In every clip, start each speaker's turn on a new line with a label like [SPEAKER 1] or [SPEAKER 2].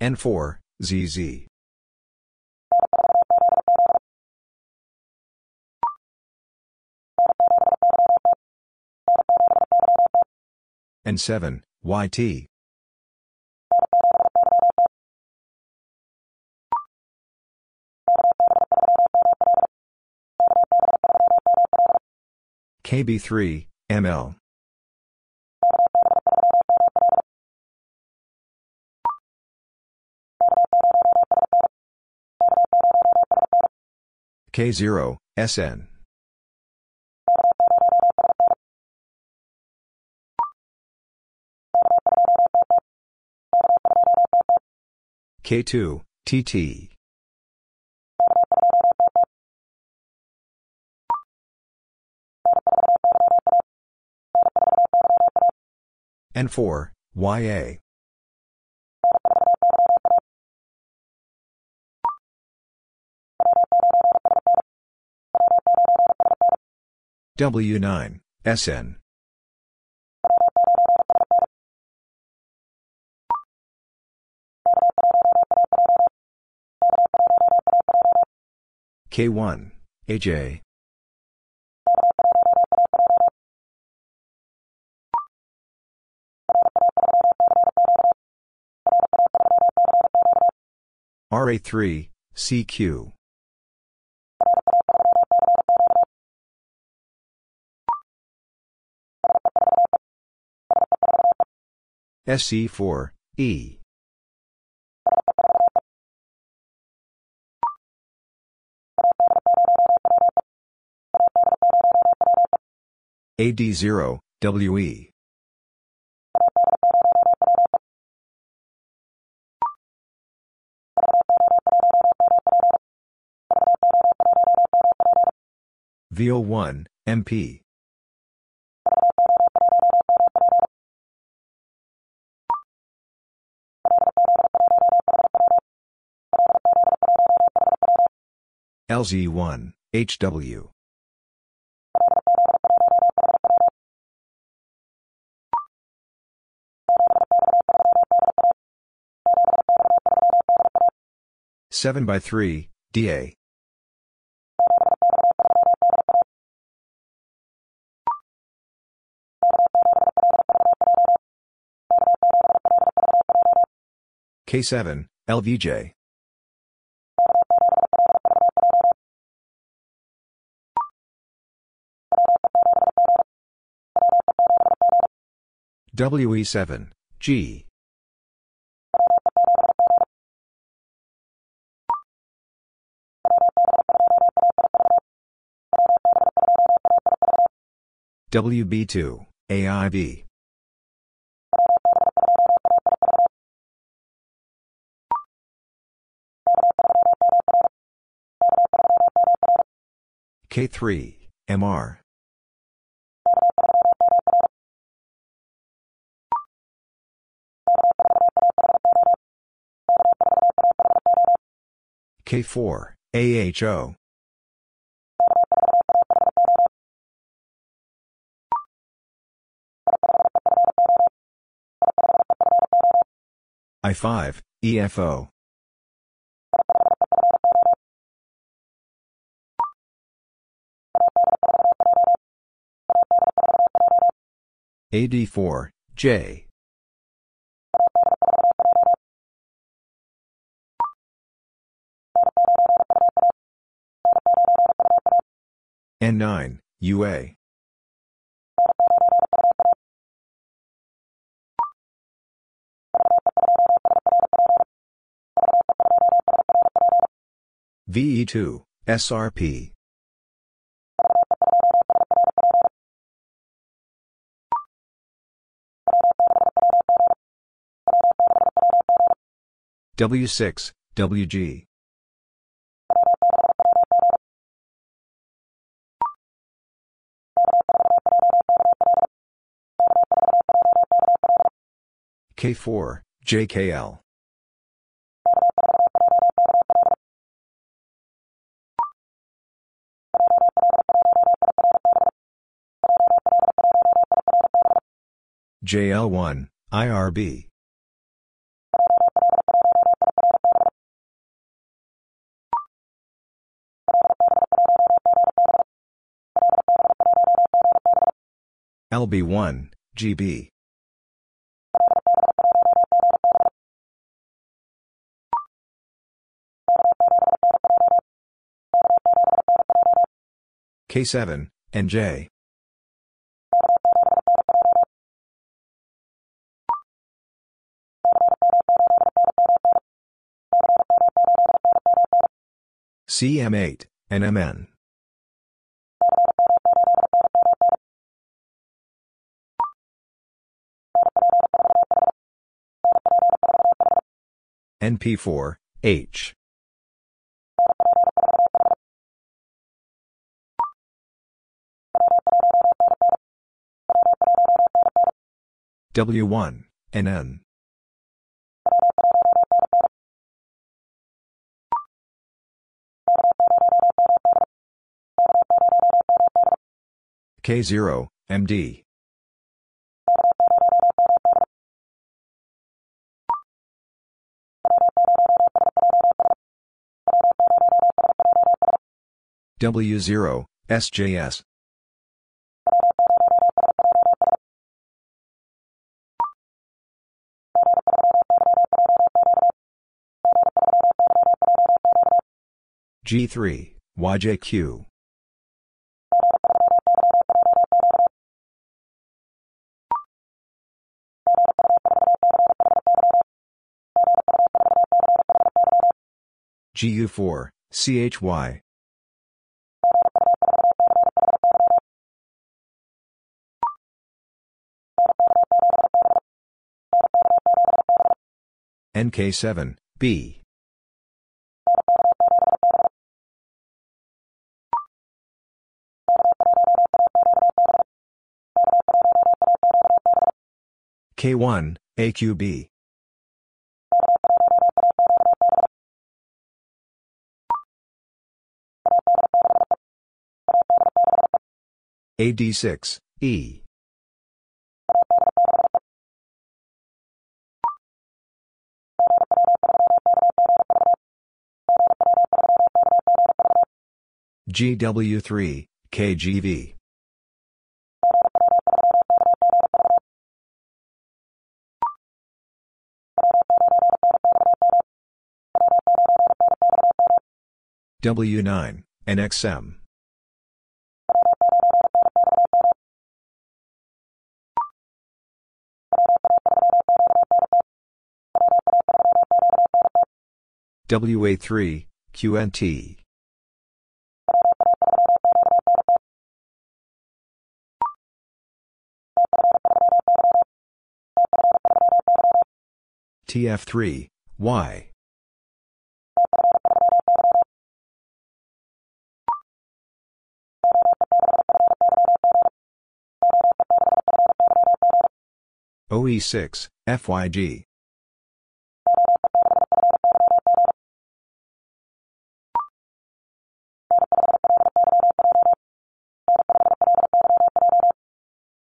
[SPEAKER 1] N4, ZZ. N7, YT. KB3, ML. K0, SN. K2, TT. N4, YA. W9, SN. K1, AJ. RA3, CQ. SC4, E. AD0, WE. VO1, MP. LZ1, HW. Seven by three, DA. K7, LVJ. WE7, G. WB2, AIB. K3, MR. K4, AHO. I5, EFO. AD4, J. N9, UA. VE2, SRP. W6, WG. K4, JKL. JL1, IRB. LB1, GB. K7, NJ. CM8, NMN. NP4, H. W1, NN. K0, MD. W0, SJS. G3, YJQ. GU4, CHY. NK7, B. K1, AQB. AD6, E. GW3, KGV. W9, NXM. WA3, QNT. TF3, Y. OE6, FYG.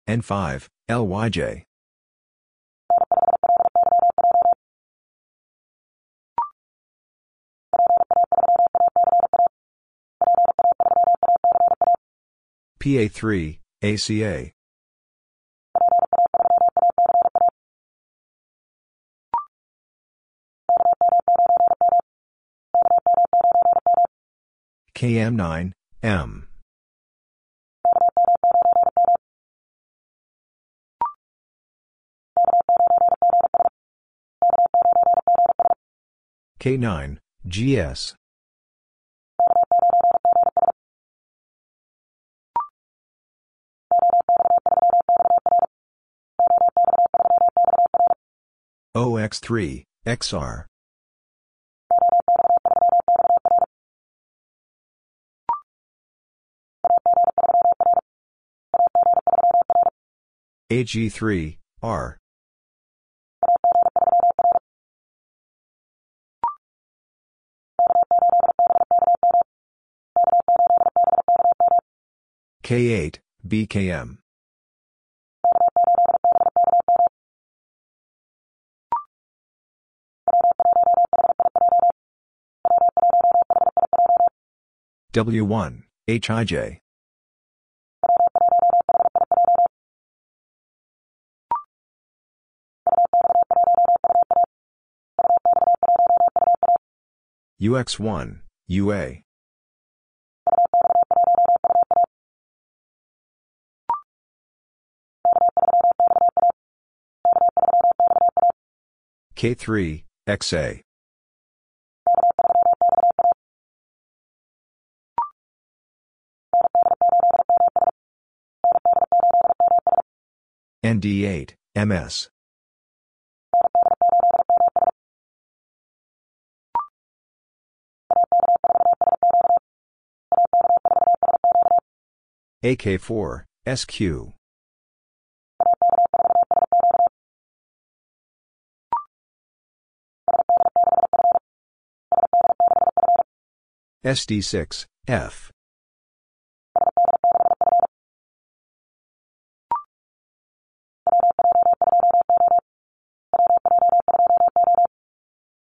[SPEAKER 1] N5, LYJ. PA3, ACA. KM9, M. K9, GS. OX3, XR. AG3, R. K8, BKM. W1, HIJ. UX1, UA. K3, XA. ND8, MS. AK4, SQ. SD6, F.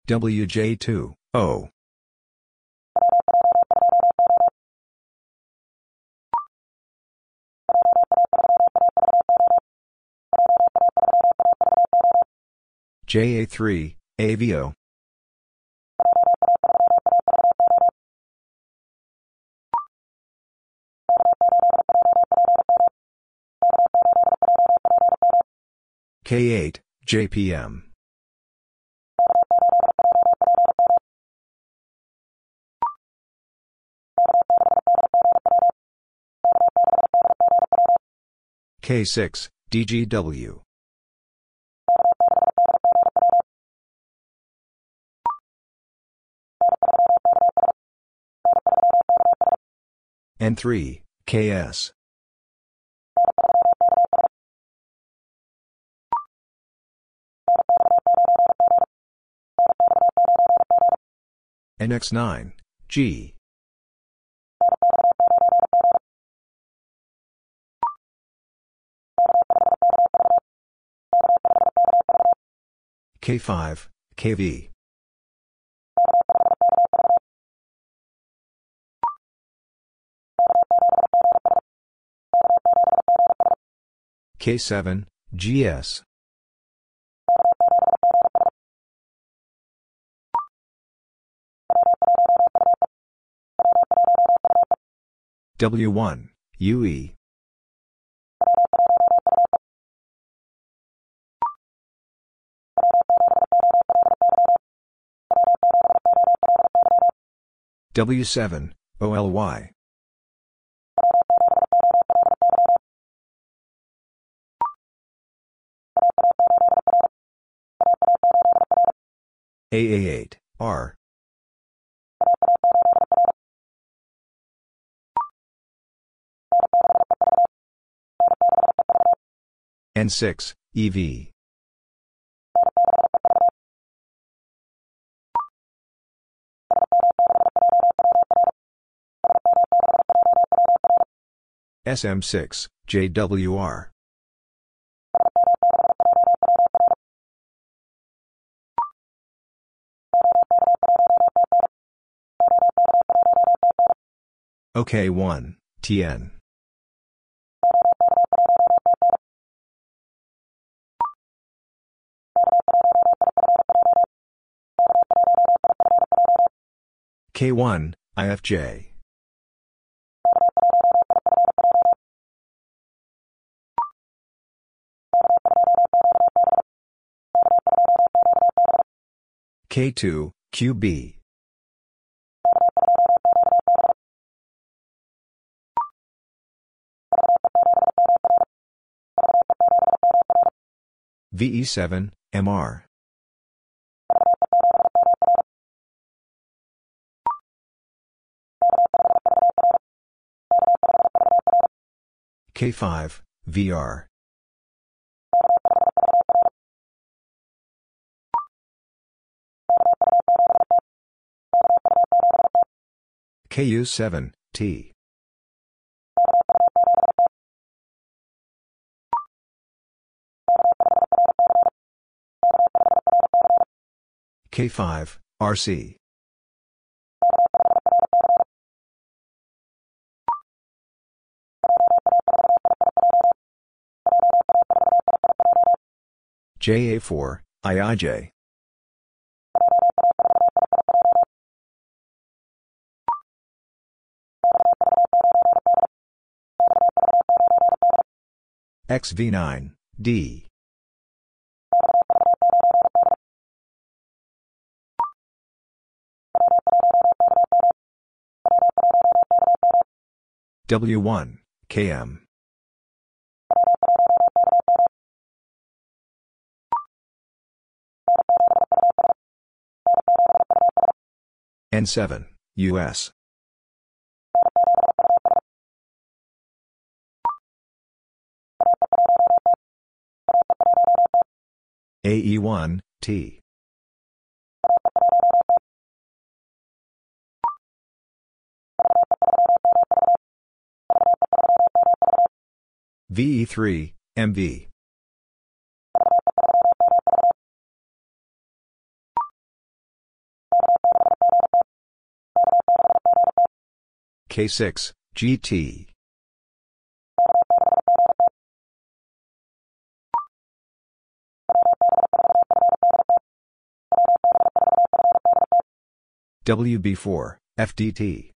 [SPEAKER 1] WJ2, O. JA3, AVO. K8, JPM. K6, DGW. N3, KS. NX9, G. K5, KV. K7, GS. W1, UE. W7, OLY. AA8, R. N6, EV. SM6, JWR. OK1, TN. K1, IFJ. K2, QB. VE7, MR. K5, VR. KU7, T. K5, RC. JA4, IIJ. XV9, D. W1, KM. N7, US. AE1, T. VE3, MV. K6, GT. WB4, FDT.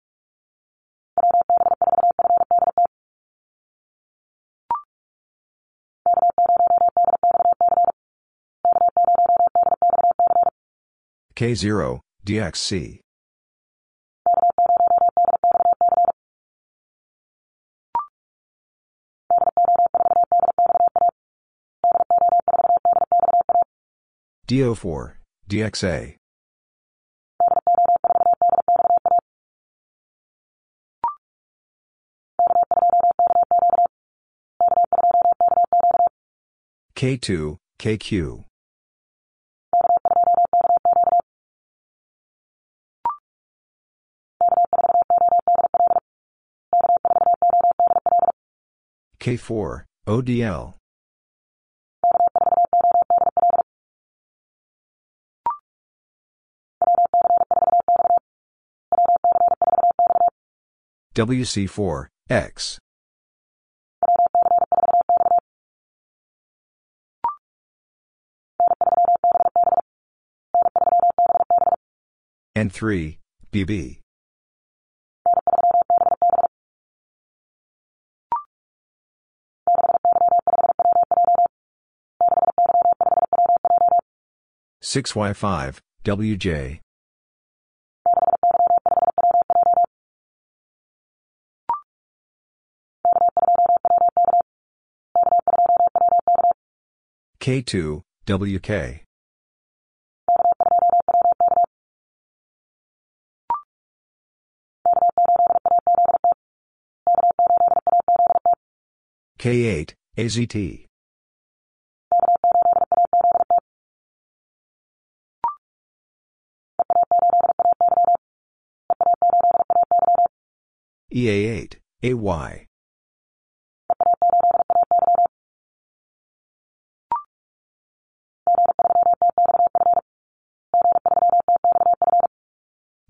[SPEAKER 1] K0, DXC. DO4, DXA. K2, KQ. K4, ODL. WC4, X. N3, BB. Six Y five WJ K two WK K8 AZT EA8, AY.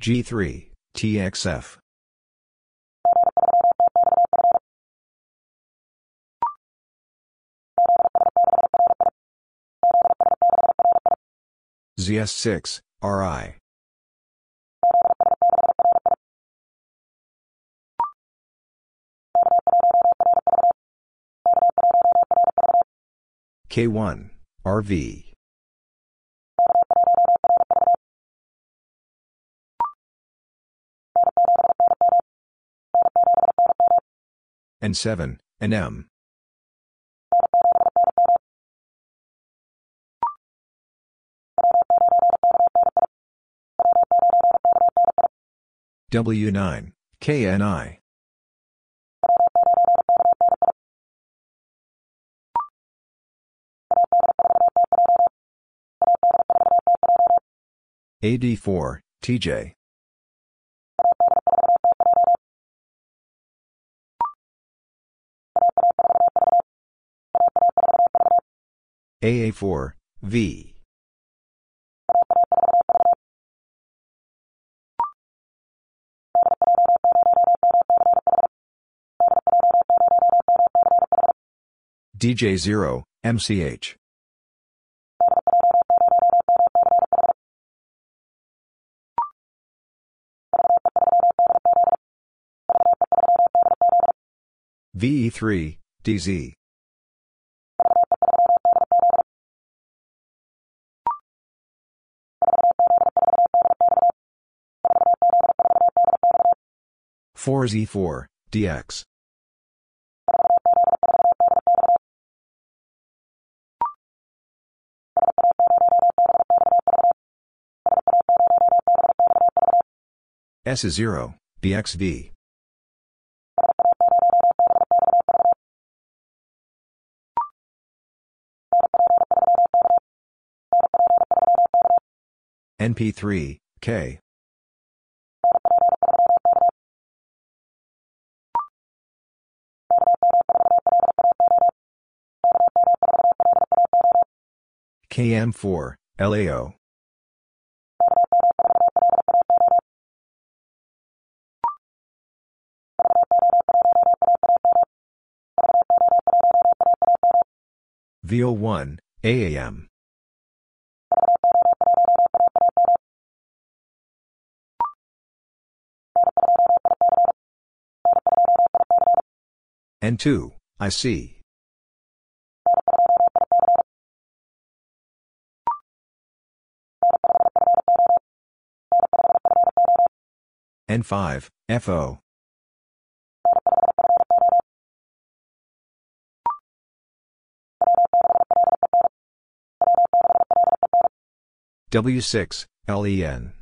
[SPEAKER 1] G3, TXF. ZS6, RI. K1, RV. N7, NM. W9, KNI. AD4, TJ. AA4, V. DJ0, MCH. VE3, DZ. Four Z four DX S zero BXV NP3, K. KM4, LAO. VO1, AAM. N2, IC. N5, FO. W6, LEN.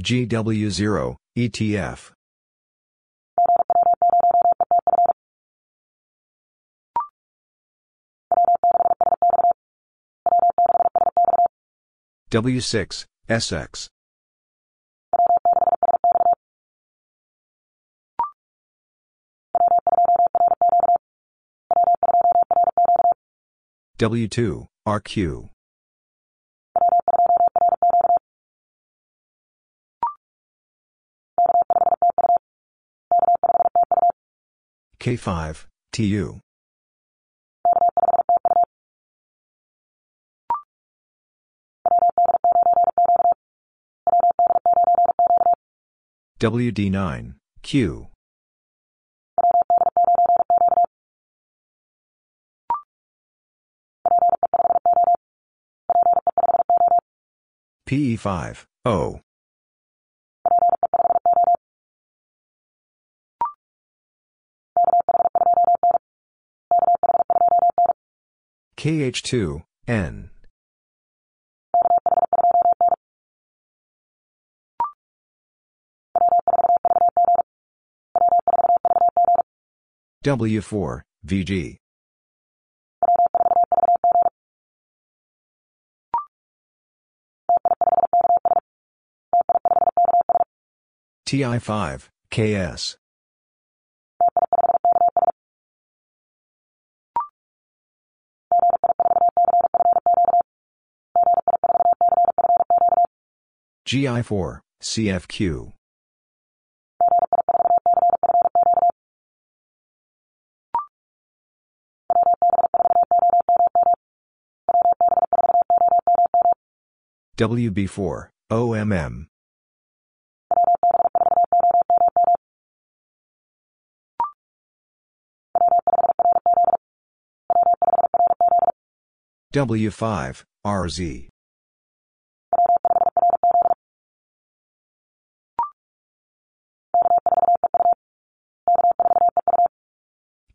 [SPEAKER 1] GW0, ETF. W6, SX. W2, RQ. K5, TU. WD9, Q. PE5, O. KH2, N. W4, VG. TI5, KS. GI4, CFQ. WB4, OMM. W5, RZ.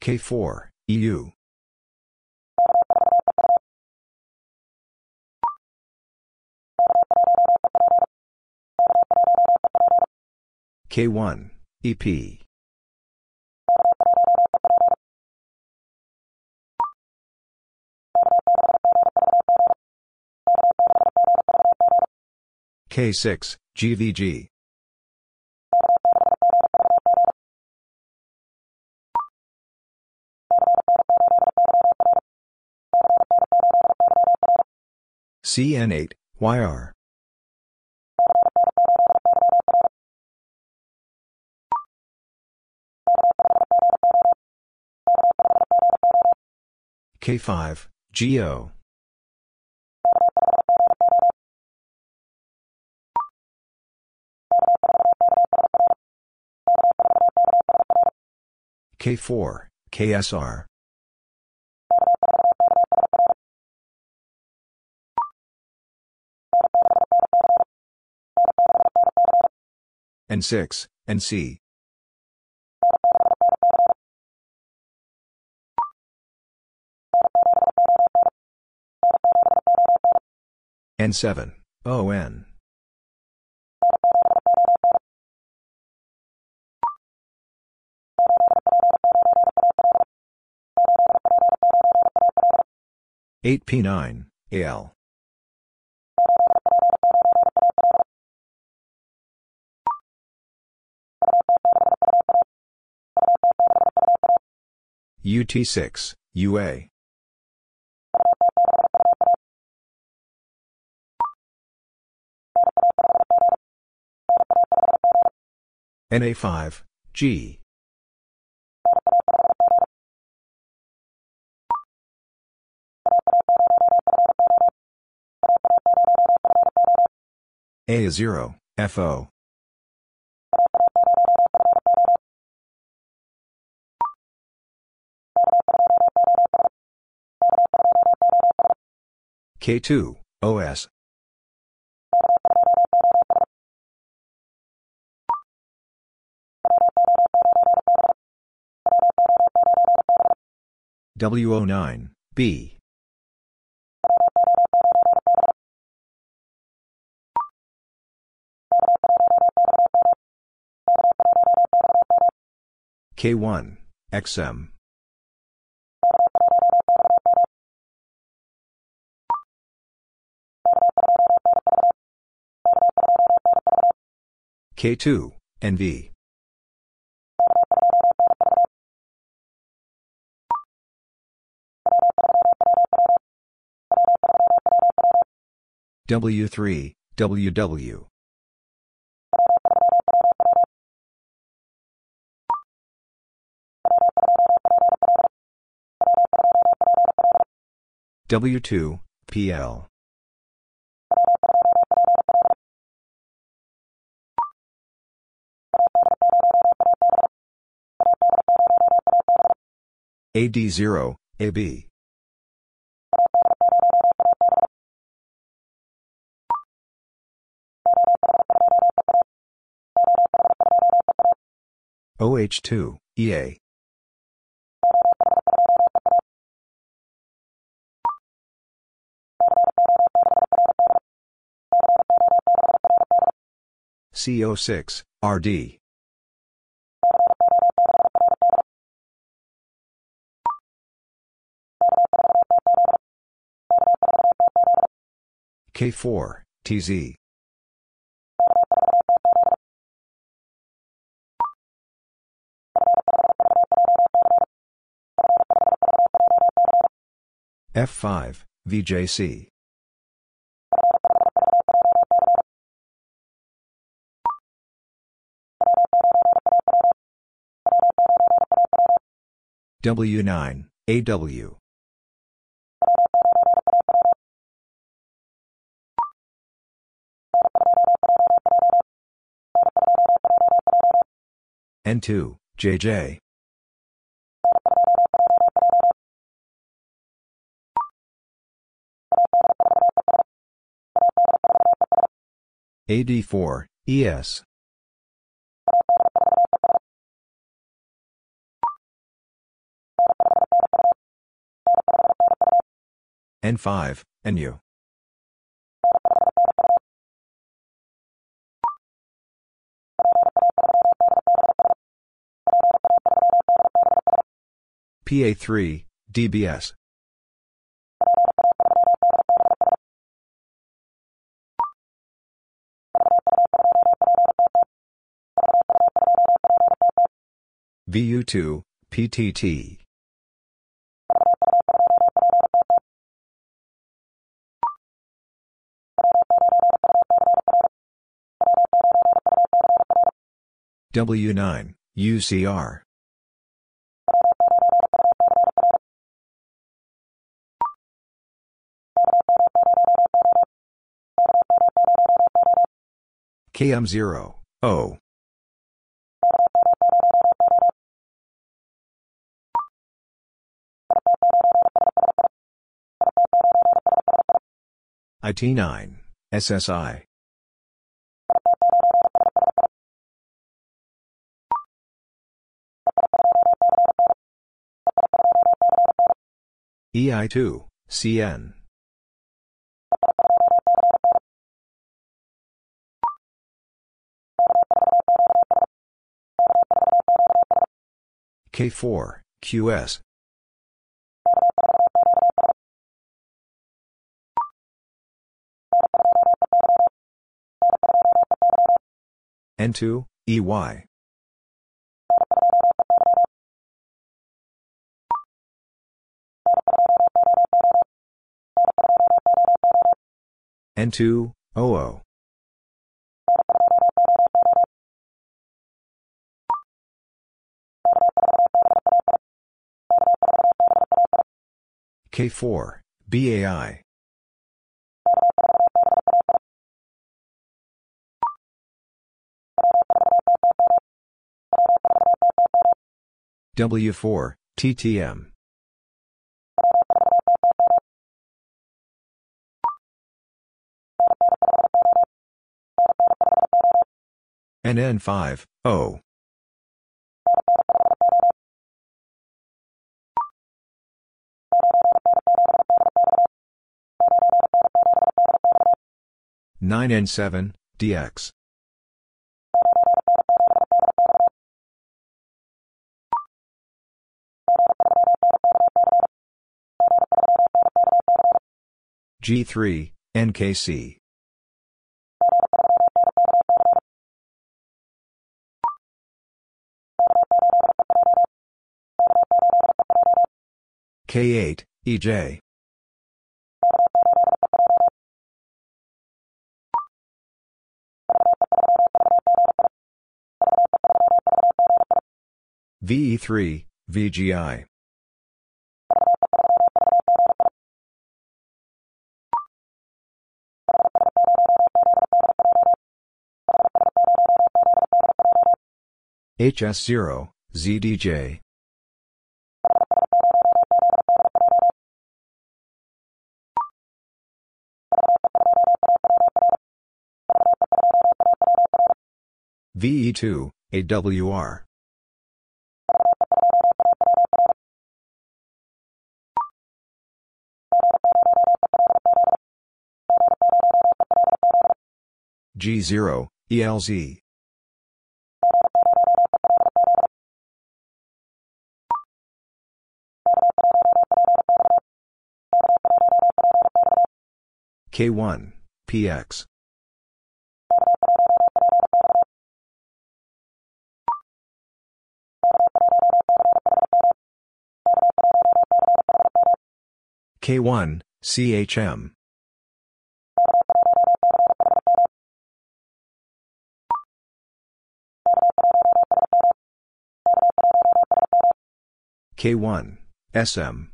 [SPEAKER 1] K4, EU. K1, EP. K6, GVG. CN8, YR. K5, GO. K4, KSR. N6, NC. N7, ON. Eight P nine AL UT six UA NA5 G A0, FO. K2, OS. W09, B. K1, XM. K2, NV. W3, WW. W2, PL. AD0, AB. OH2, EA. CO6, RD. K4, TZ. F5, VJC. W9, AW. N2, JJ. AD4, ES. N5, NU. PA3, DBS. VU2, PTT. W9, UCR. KM0, O. IT9, SSI. EI2, CN. K4, QS. N2, EY. N2, OO. K4, BAI. W4, TTM. NN5, O. Nine N seven DX G three NKC K8 EJ VE3, VGI. HS0, ZDJ. VE2, AWR. G0, ELZ. K1, PX. K1, CHM. K1, SM.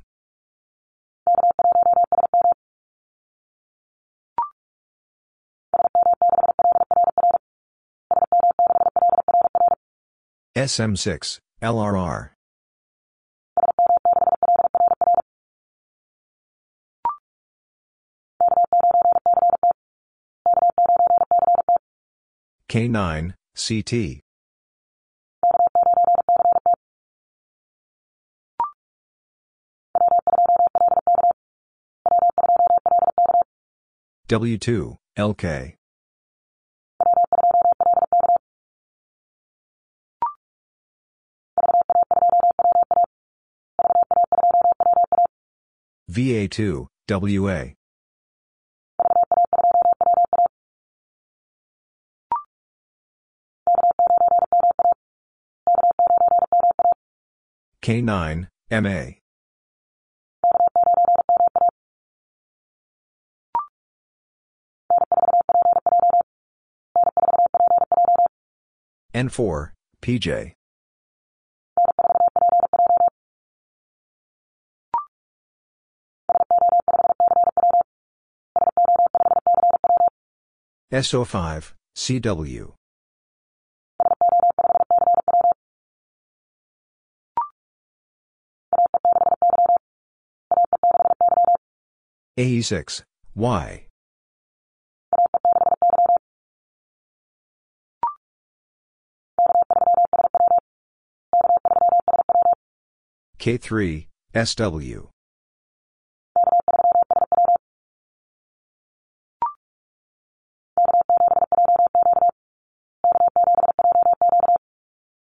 [SPEAKER 1] SM6, LRR. K9, CT. W2, LK. VA2, WA. K9, MA. N4, PJ. SO5, CW. AE6, Y. K3, SW.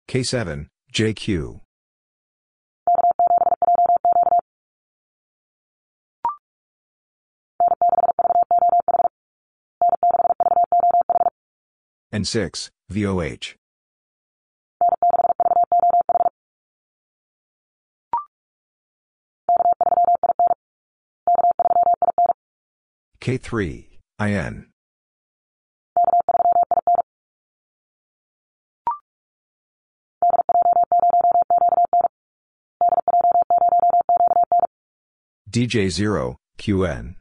[SPEAKER 1] K7, JQ. N6, VOH. K3, IN. DJ0, QN.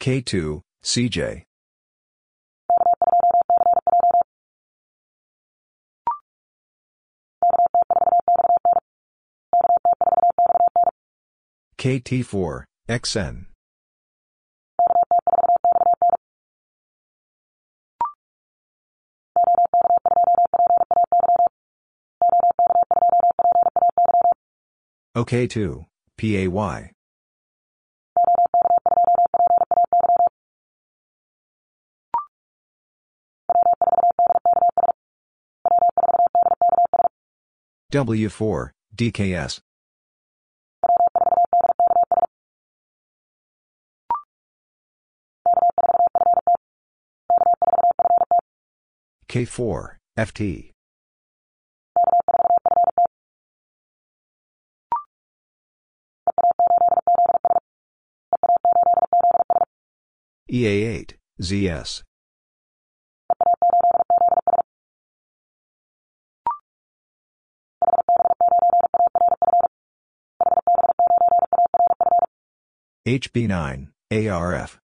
[SPEAKER 1] K2, CJ. KT4, XN. OK2, PAY. W4, DKS. K4, FT. EA8, ZS. HB9, ARF.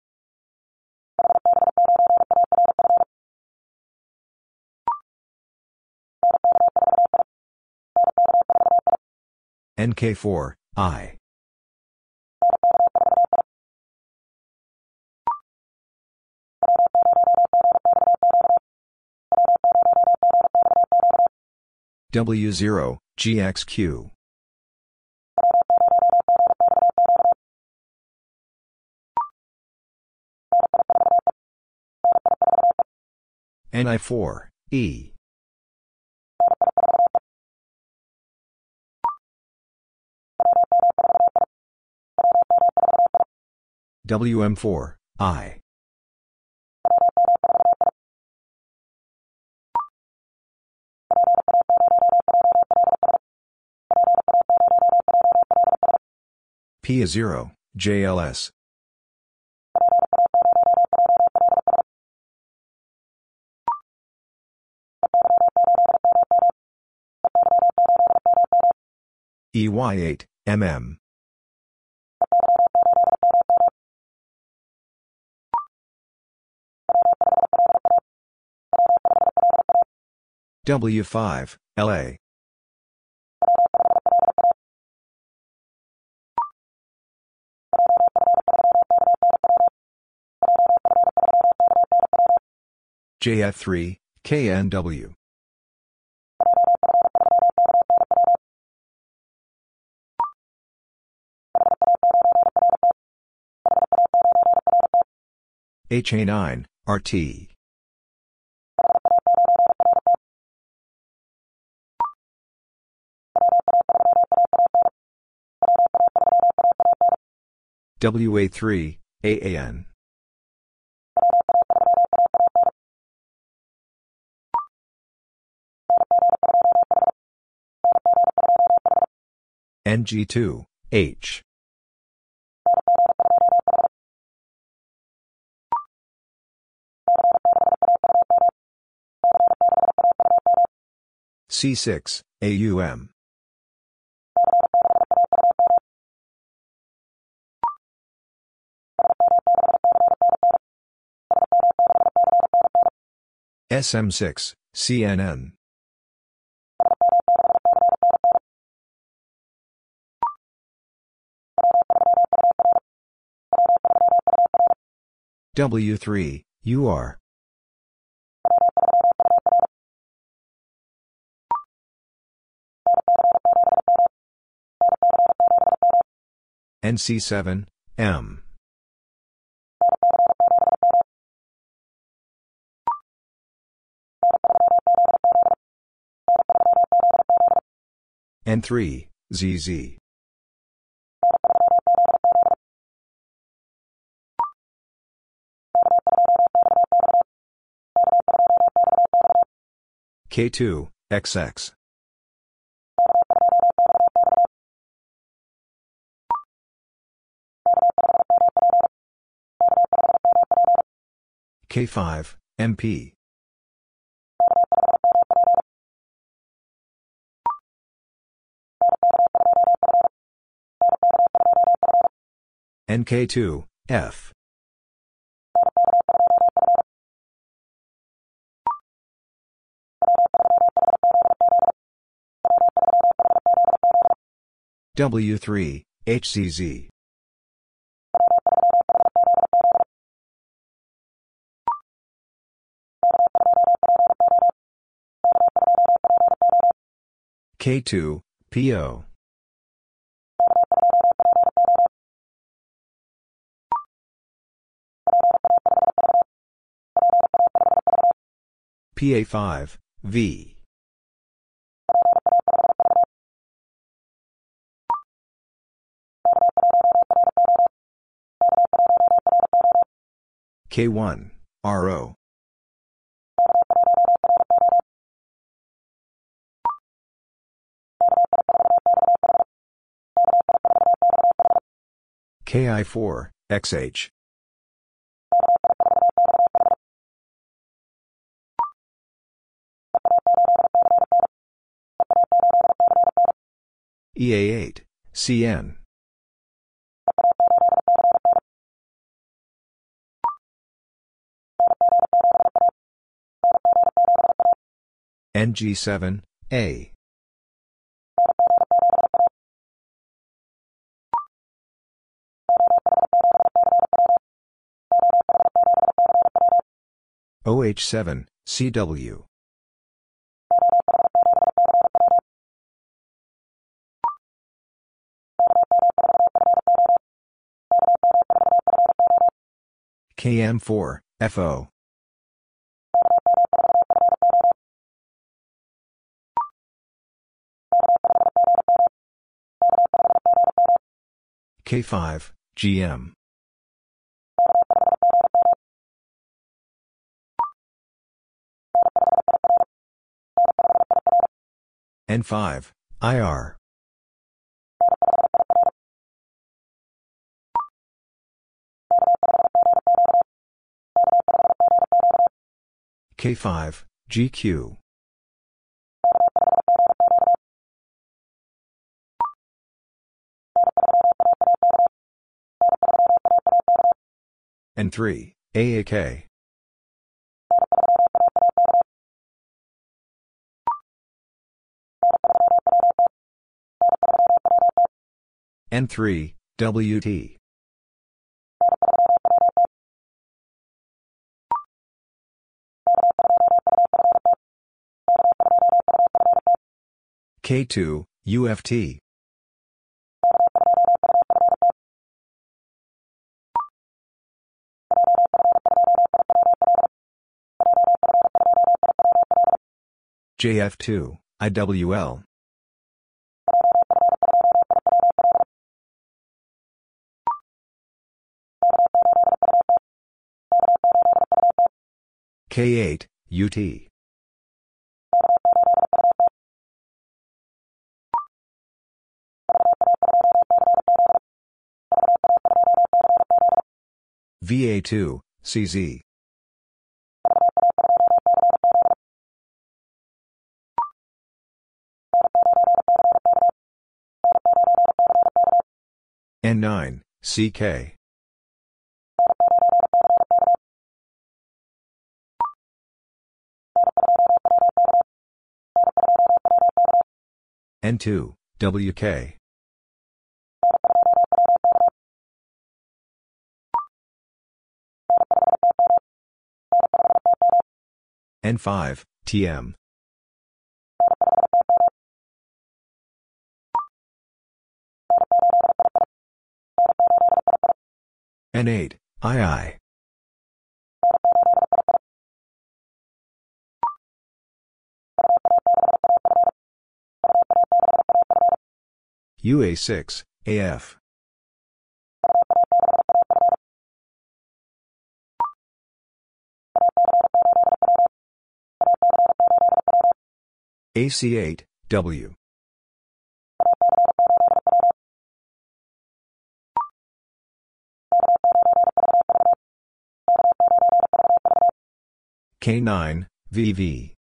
[SPEAKER 1] NK4, I. W0, GXQ. NI4, E. WM4, I. P 0, JLS. EY8, MM. W5, LA. JF3, KNW. HA9, RT. WA3, AAN. NG2, H. C6, AUM. SM6, CNN. W3, UR. NC7, M. N3, ZZ. K2, XX. K5, MP. NK2, F. W3, HCZ. K2, PO. PA5, V. K1, RO. KI4, XH. EA8, CN. NG7, A. OH7, CW. KM4, FO. K5, GM. N5, IR. K5, GQ. N3, AAK. N3, WT. K2, UFT. JF2, IWL. K8, UT. VA2, CZ. N9, CK. N2, WK. N5, TM. N8, II. UA6, AF. AC8, W. K9, VV.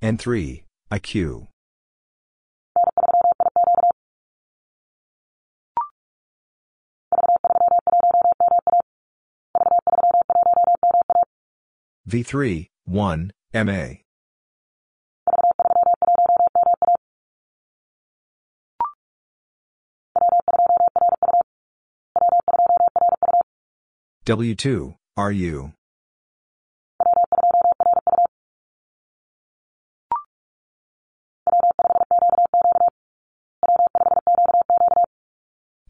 [SPEAKER 1] N3, IQ. V3, 1, MA. W2, RU.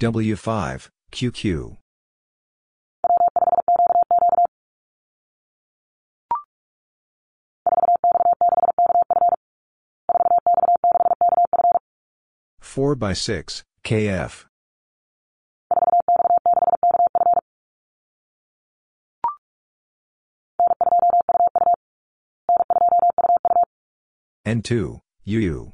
[SPEAKER 1] W5, QQ. Four by six, KF. N2, UU.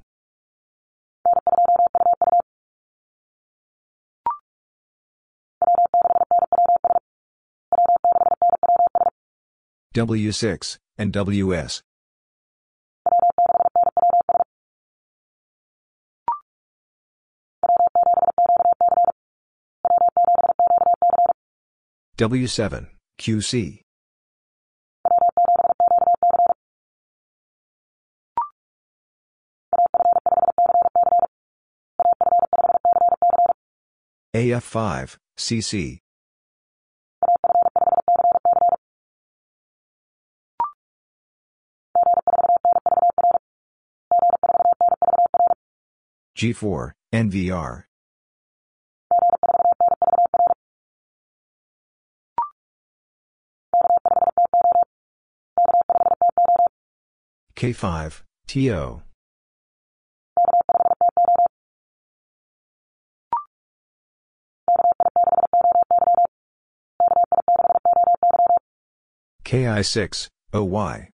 [SPEAKER 1] W6, and WS. W7, QC. AF5, CC. G4, NVR. K5, TO. KI6, OY.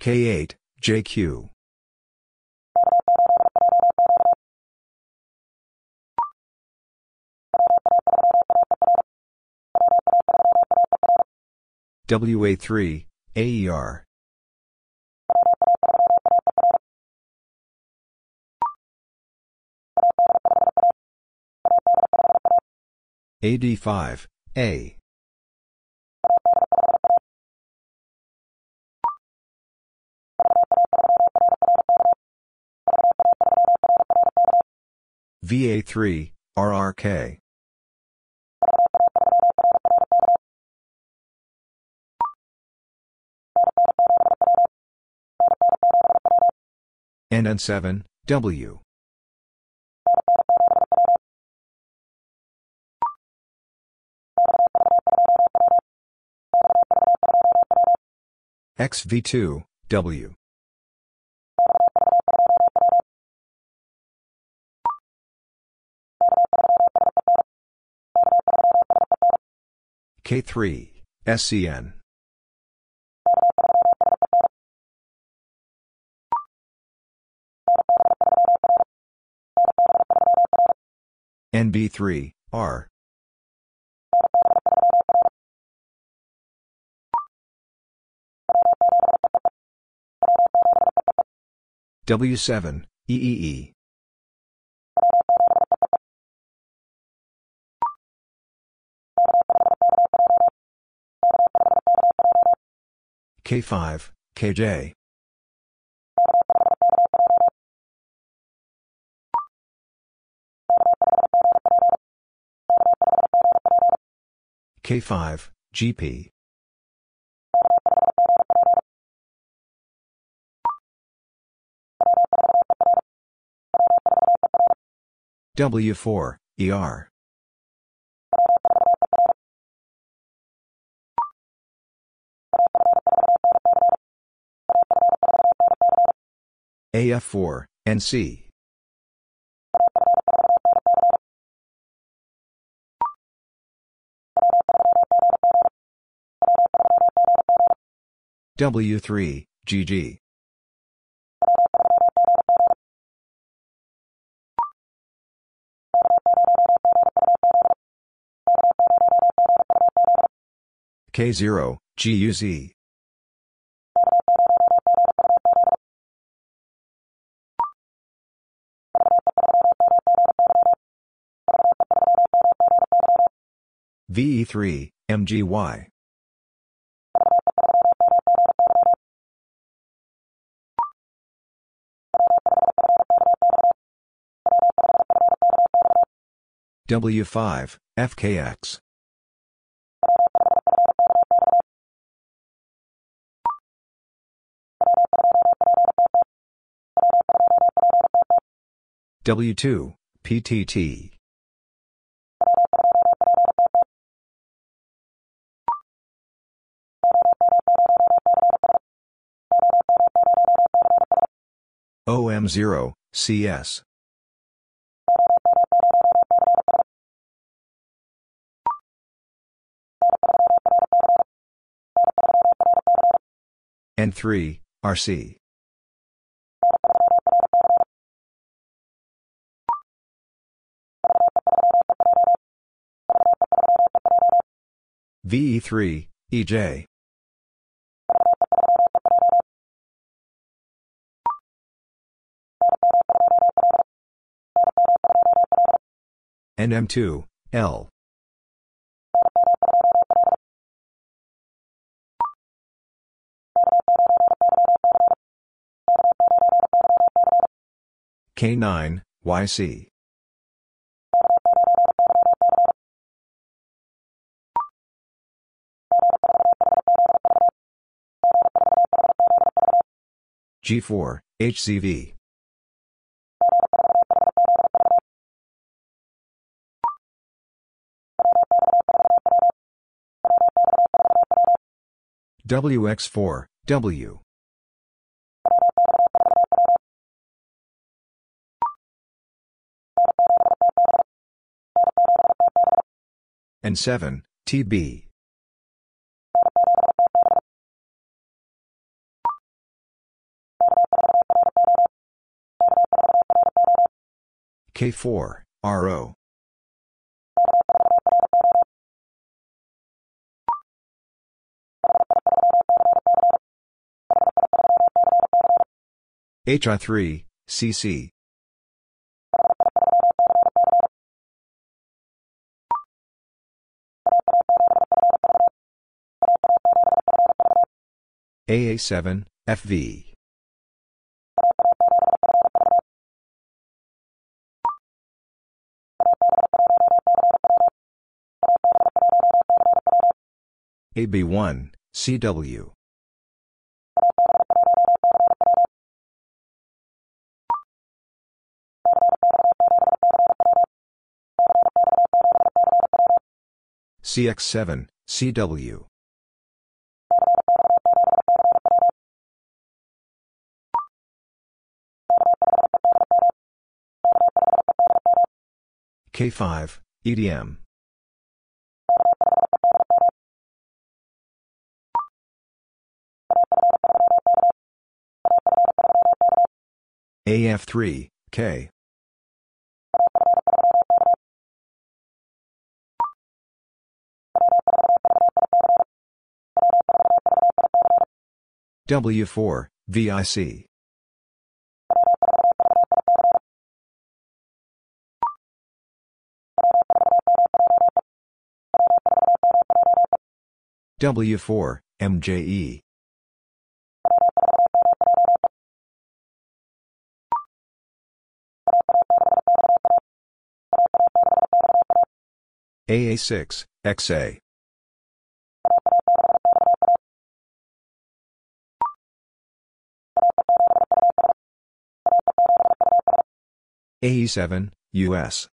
[SPEAKER 1] K8, JQ. WA3, AER. AD5, A. VA3, RRK. NN7, W. XV2, W. K3, SCN. NB3, R. W7, EEE. K5, KJ. K5, GP. W4, ER. AF4, NC. W3, GG. K0, GUZ. VE3, MGY. W5, FKX. W2, PTT. OM0, CS. N3, RC. VE3, EJ. NM2, L. K9, YC. G4, HCV. WX4, W. N7, TB. K4, RO. HI3, CC. AA7, FV. AB1, CW. CX7, CW. K5, EDM. AF3, K. W4, VIC. W4, MJE. AA6, XA. AE7, US.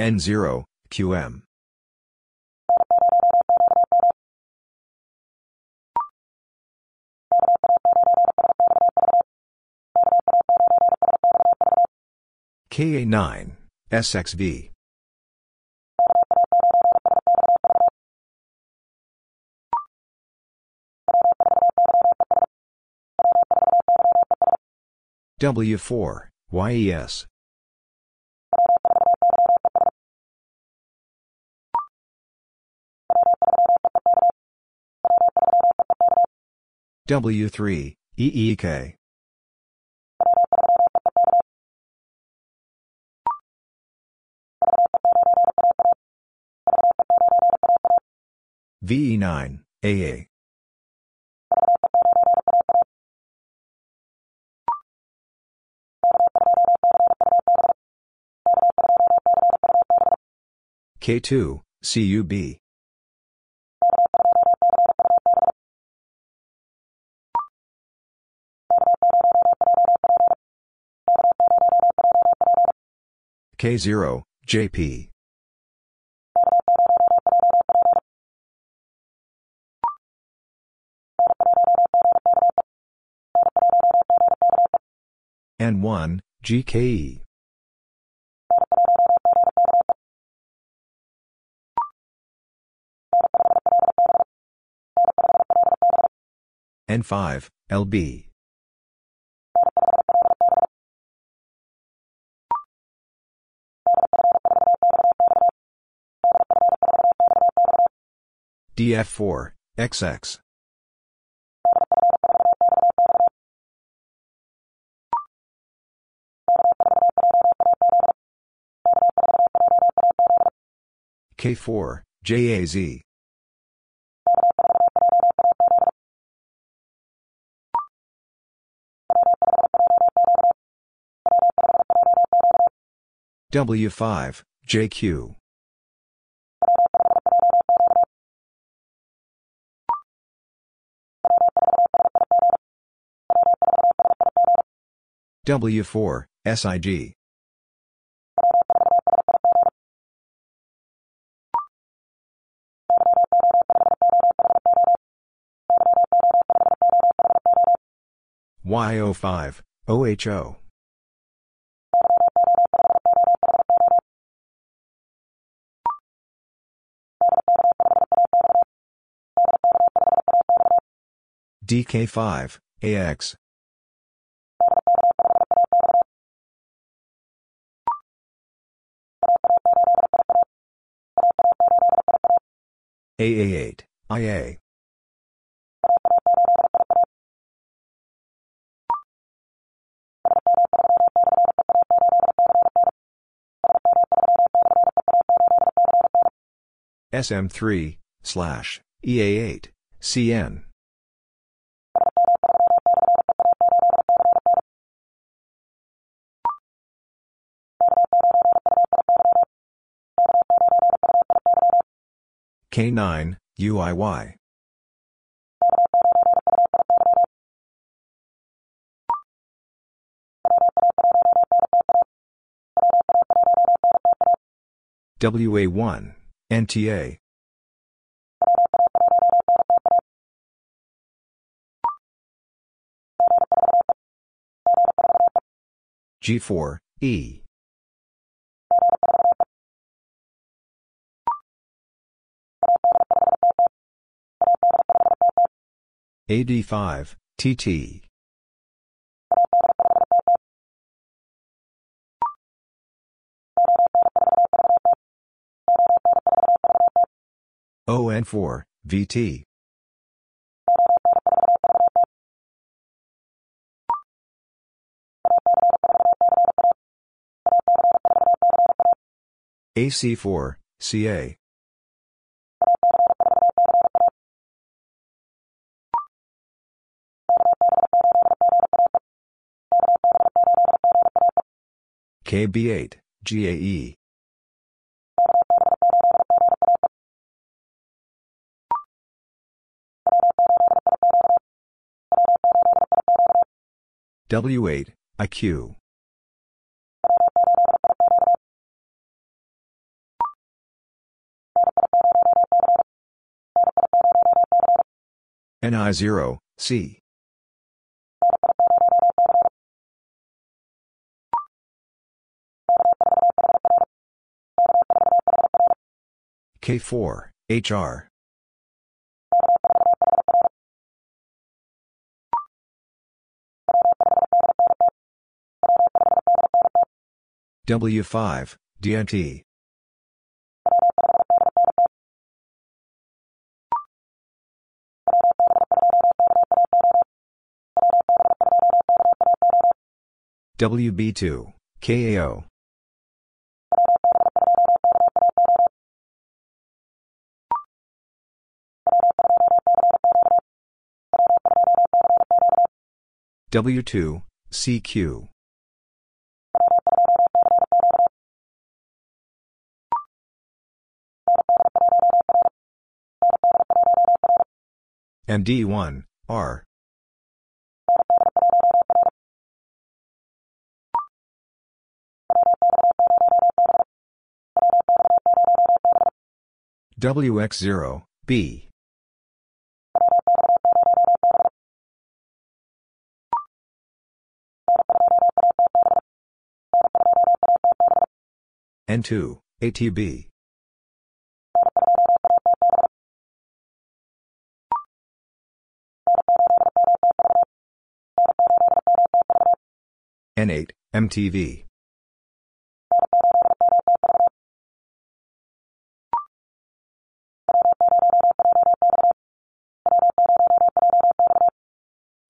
[SPEAKER 1] N0, QM. KA9, SXV. W4, YES. W3, EEK. VE9, AA. K2, CUB. K0, JP. N1, GKE. N5, LB. DF4, XX. K4, JAZ. W5, JQ. W4, SIG. YO5, OHO. DK5, AX. AA8, IA. SM3, slash, EA8, CN. K9, UIY. WA1, NTA. G4, E. AD5, TT. ON4, VT. AC4, CA. KB8, GAE. W8, IQ. NI0, C. K4, HR. W5, DNT. WB2, KAO. W2, CQ. MD1, R. WX0, B. N2, ATB. N8, MTV.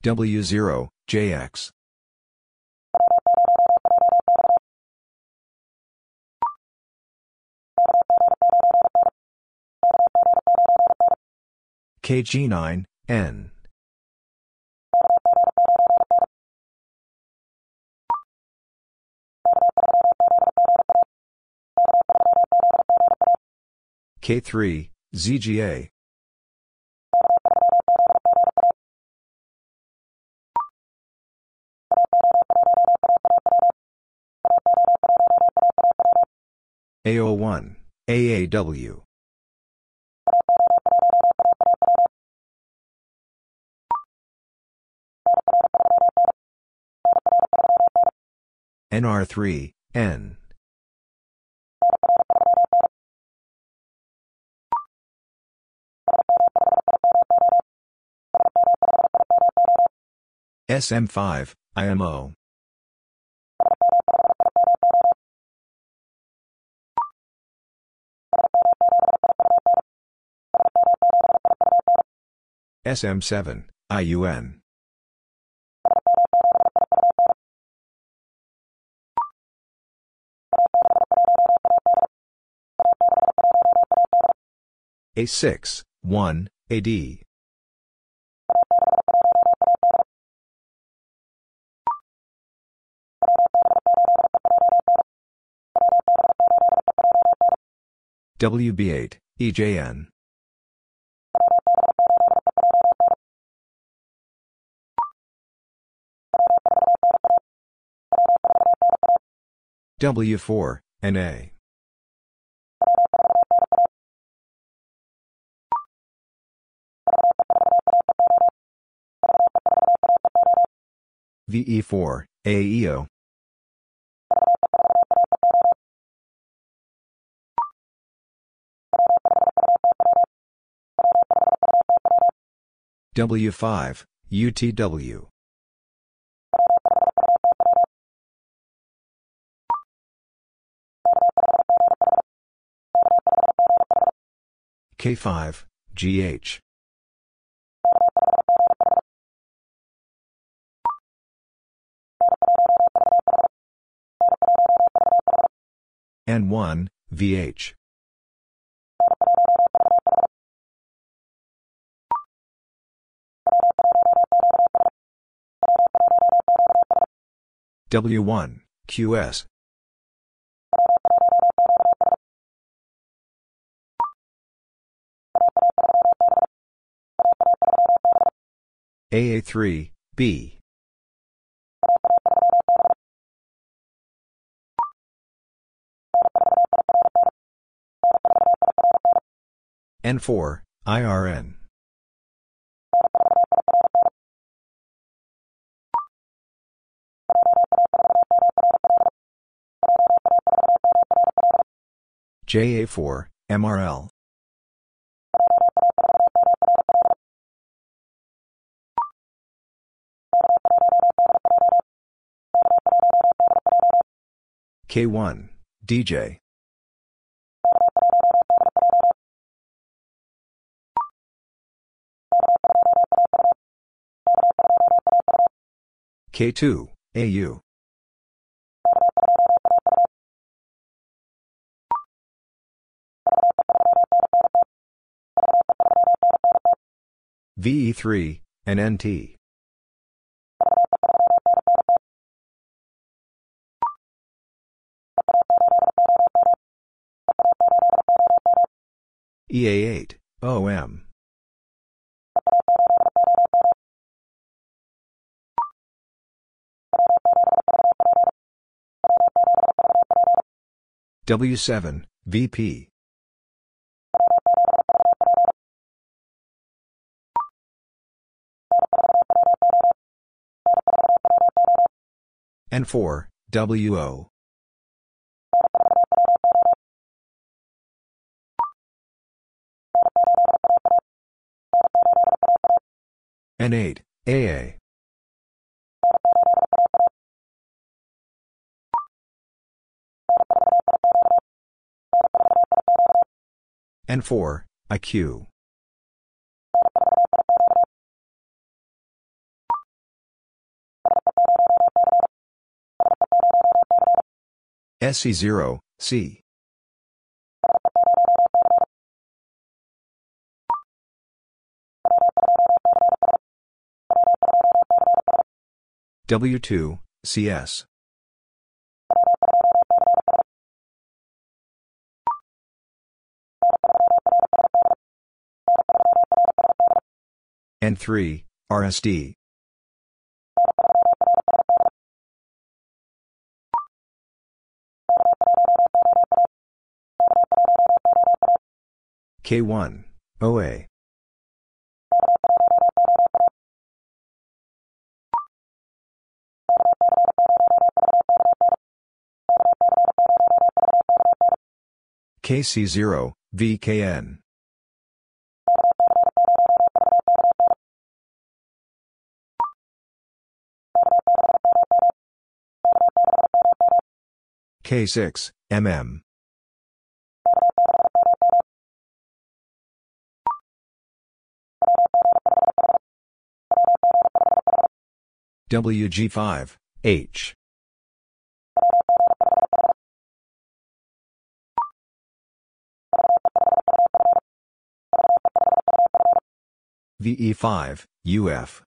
[SPEAKER 1] W0, JX. KG9, N. K3, ZGA. AO1, AAW. NR3, N. SM5, IMO. SM7, IUN. A6, 1, AD. WB8, EJN. W4, NA. VE4, AEO. W5, UTW. K5, GH. N1, VH. W1, QS. AA3, B. N4, IRN. JA4, MRL. K1, DJ. K2, AU. VE3, and NT. EA8, OM. W7, VP. N4, WO. N8, AA. N4, IQ. SC0, C. W2, CS. N3, RSD. K1, OA. KC0, VKN. K6, MM. WG5, H. VE5, UF.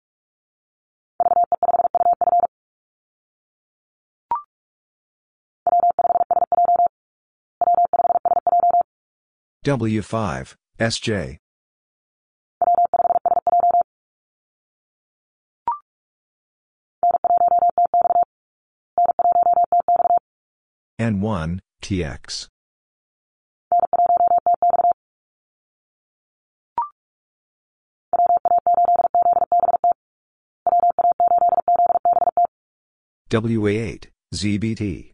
[SPEAKER 1] W5, SJ. N1, TX. WA8, ZBT.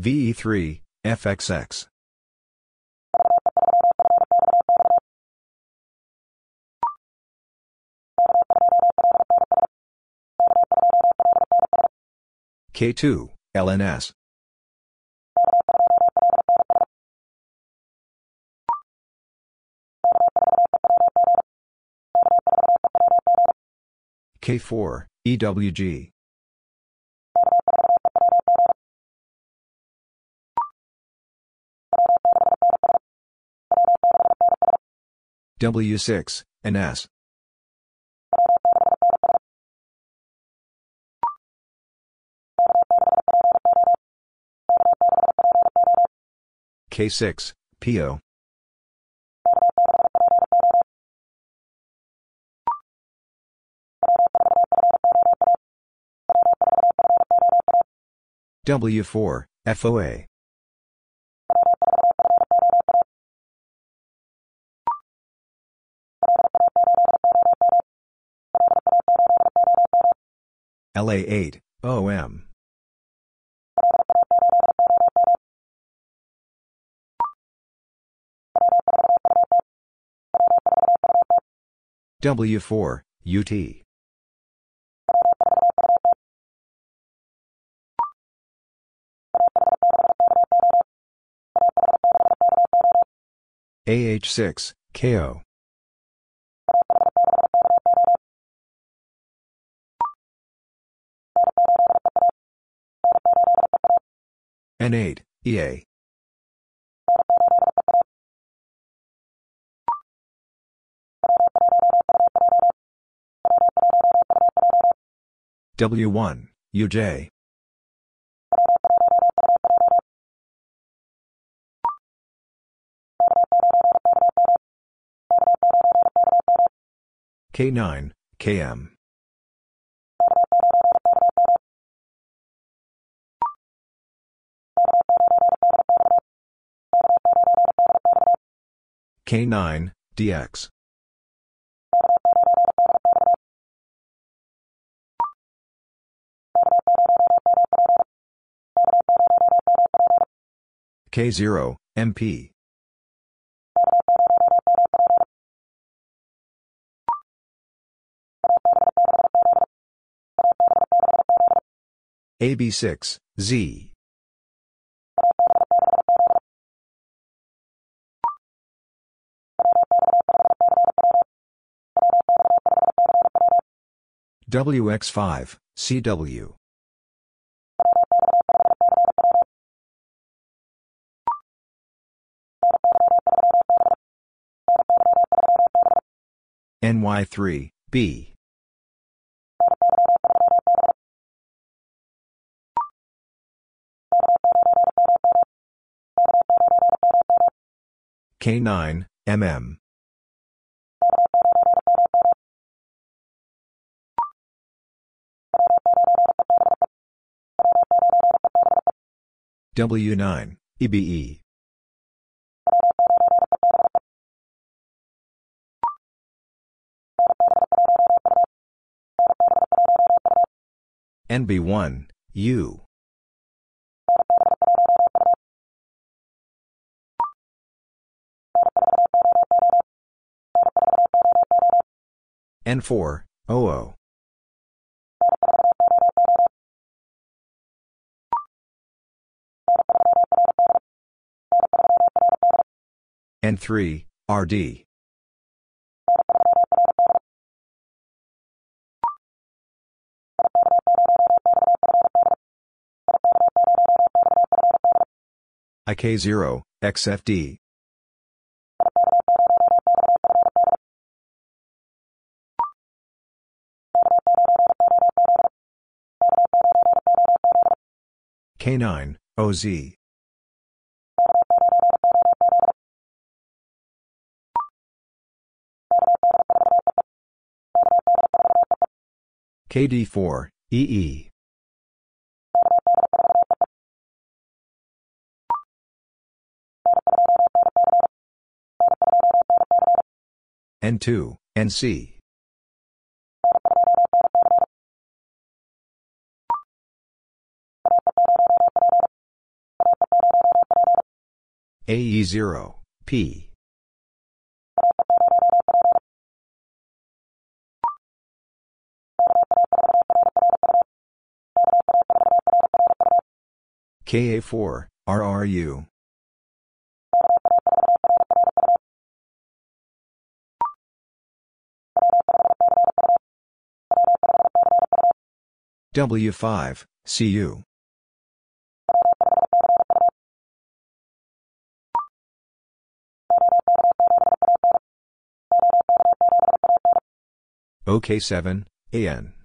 [SPEAKER 1] VE3, FXX. K2, LNS. K4, EWG. W6, and S. K6, PO. W4, FOA. LA8, OM. W4, UT. AH6, KO. N8, EA. W1, UJ. K9, KM. K9, DX. K0, MP. AB6, Z. WX5, CW. NY3, B. K9, MM. W9, EBE. NB1, U. N4, OO. N3, RD. IK0, XFD. K9, OZ. KD4, EE. N2, NC. AE0, P. KA4, RRU. W5, CU. OK7, AN.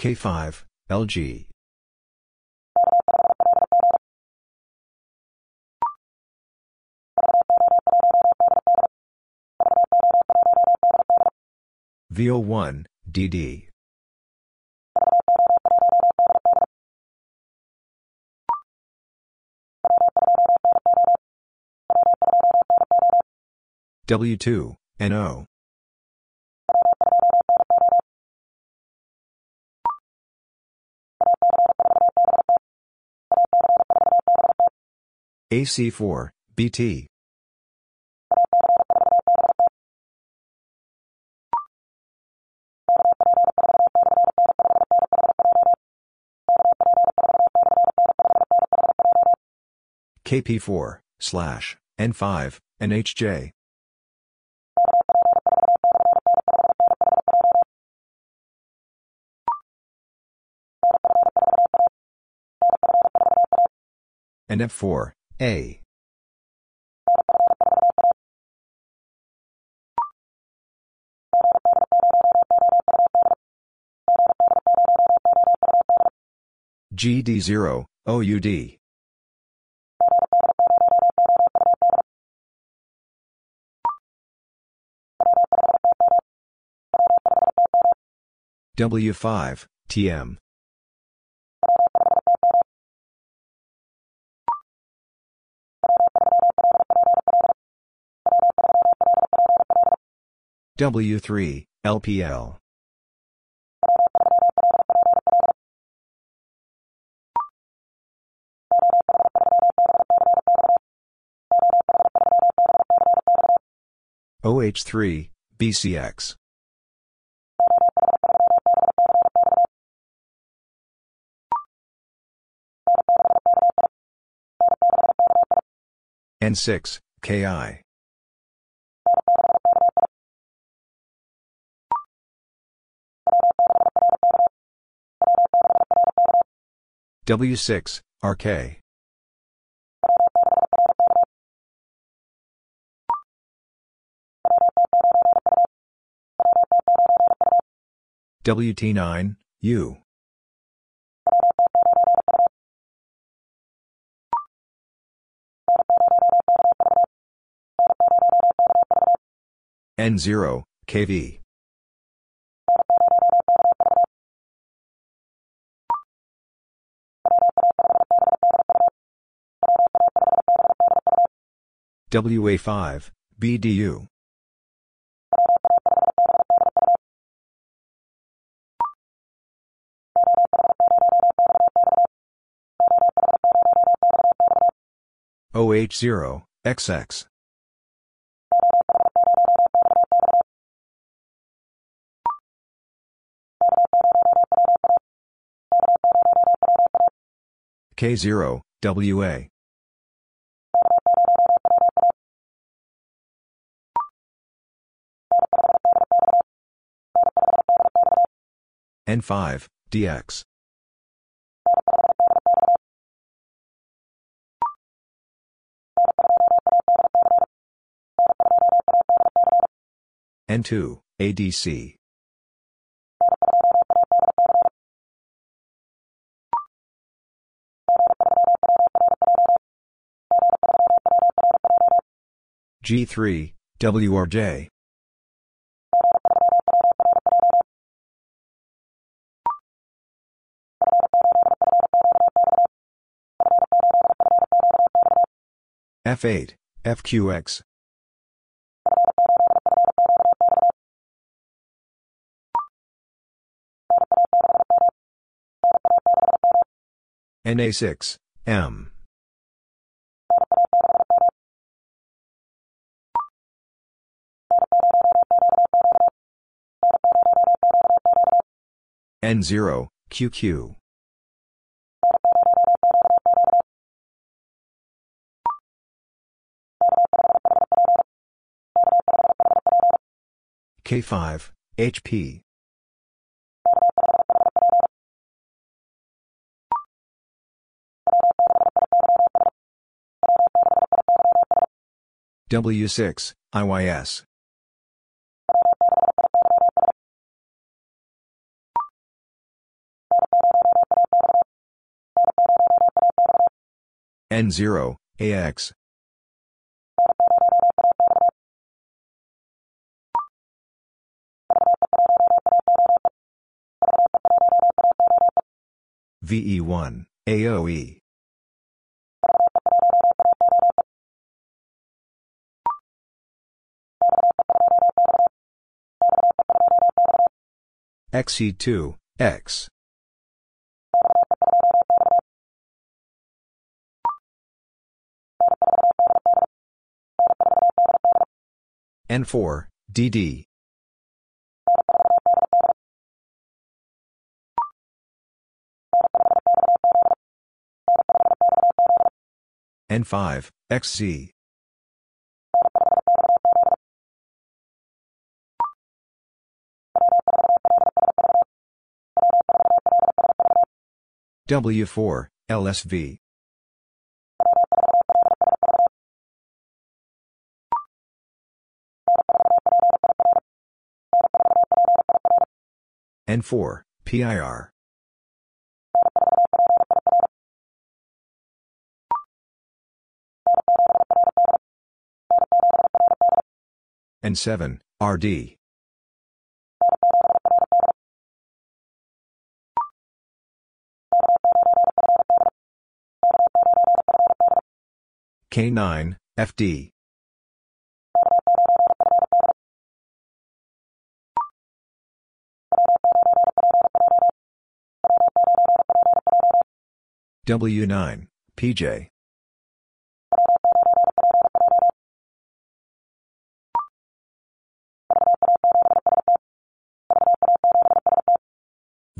[SPEAKER 1] K5, LG. VO1, DD. W2, NO. AC4, BT. KP4, slash, N5, NHJ. And F4, A. GD0, OUD. W5, TM. W3, LPL. OH3, BCX. N6, KI. W6, RK. WT9, U. N0, KV. WA5, BDU. OH0, XX. K0, WA. N5, DX. N2, ADC. G3, WRJ. F8, FQX. NA6, M. N0, QQ. K5, HP. W6, IYS. N0, AX. VE1, AOE. XE2, X. N4, DD. N5, XZ. W4, LSV. N4, PIR. N7, RD. K9, FD. W9, PJ.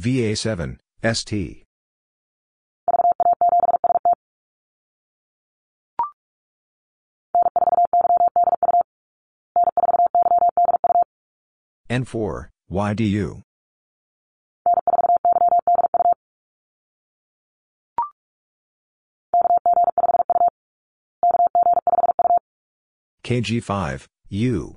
[SPEAKER 1] VA7, ST. N4, YDU. KG5, U.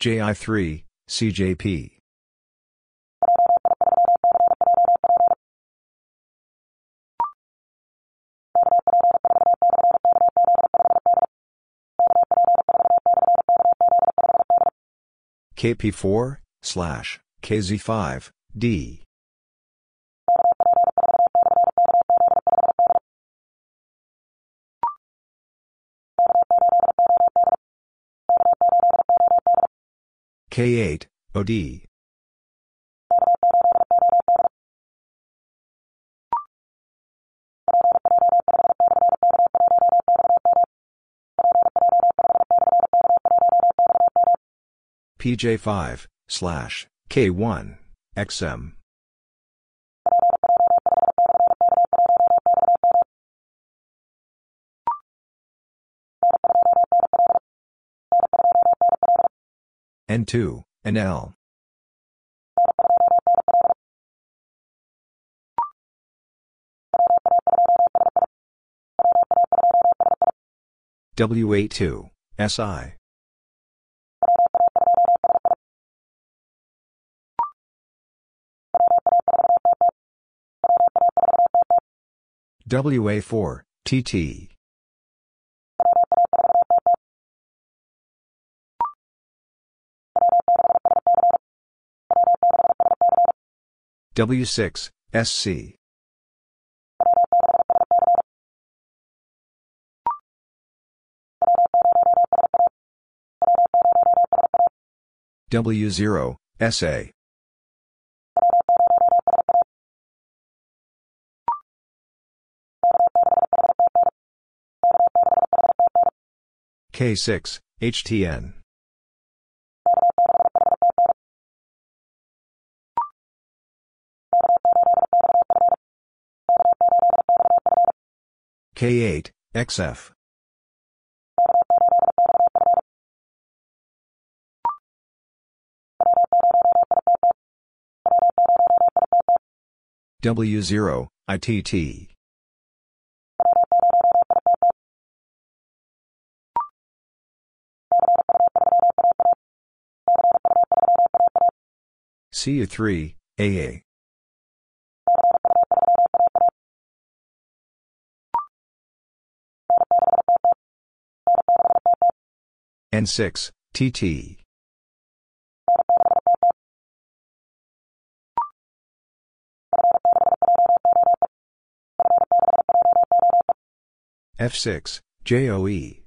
[SPEAKER 1] JI3, CJP. KP4, slash, KZ5, D. K8, OD. PJ5, slash, K1, XM. N2, NL. W82, SI. WA4, TT. W6, SC. W0, SA. K6, HTN. K8, XF. W0, ITT. CU3, AA. N6, TT. F6, JOE.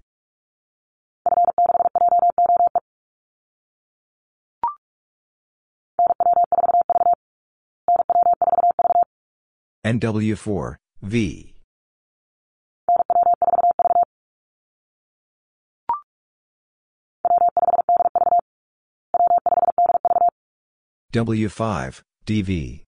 [SPEAKER 1] NW4, V. W5, DV.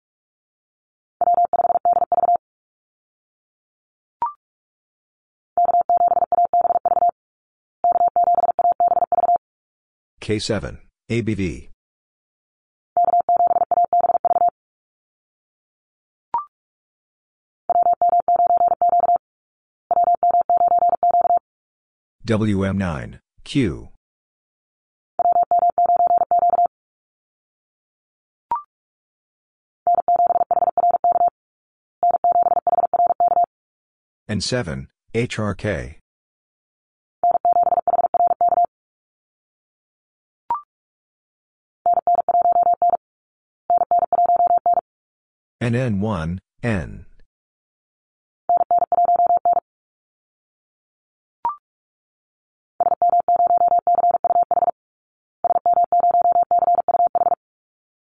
[SPEAKER 1] K7, ABV. WM9, Q. N7, HRK. NN1, N.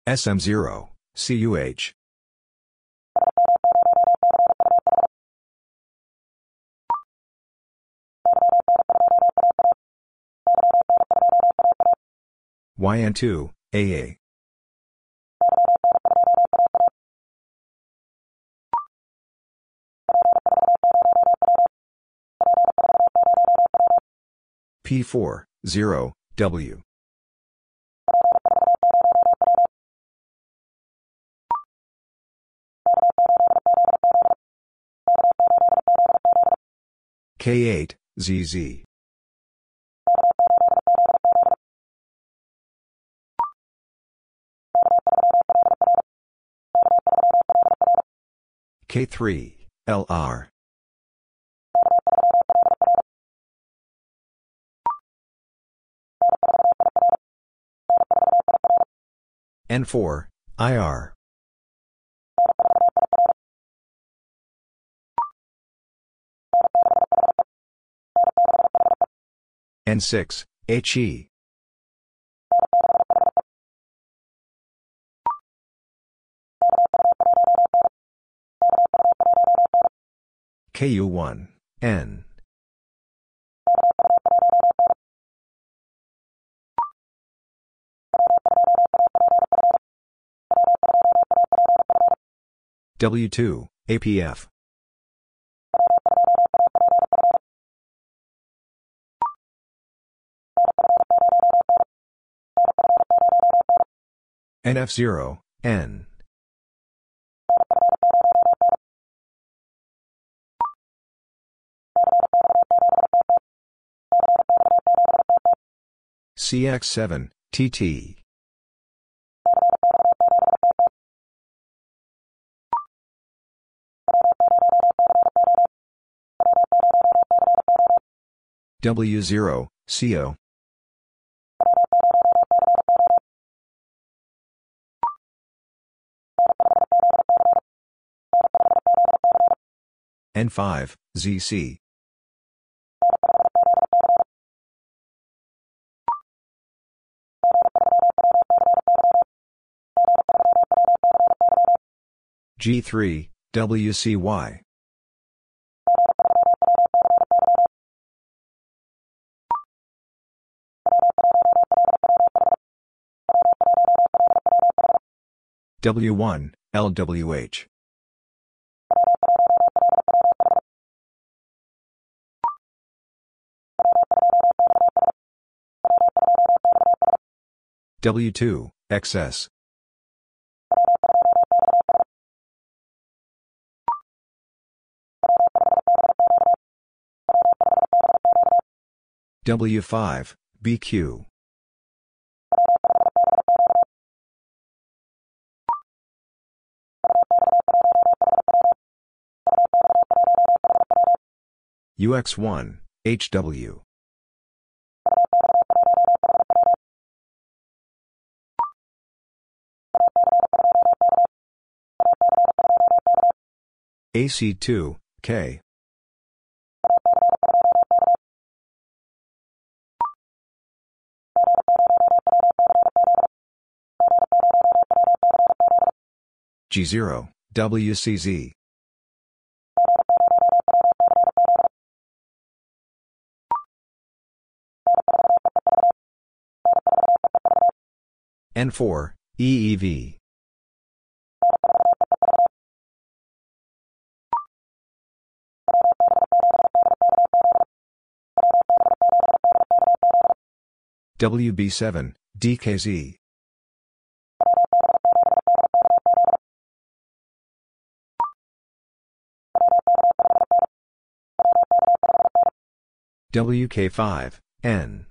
[SPEAKER 1] SM0, CUH. YN2, AA. P4, 0, W. K8, ZZ. K3, LR. N4, IR. N6, HE. KU1, N. W2, APF. NF0, N. CX7, TT. W0, CO. N5, ZC. G3, WCY. W1, LWH. W2, XS. W5, BQ. UX1, HW. AC2, K. G0, WCZ. N4, EEV. WB7, DKZ. WK5, N.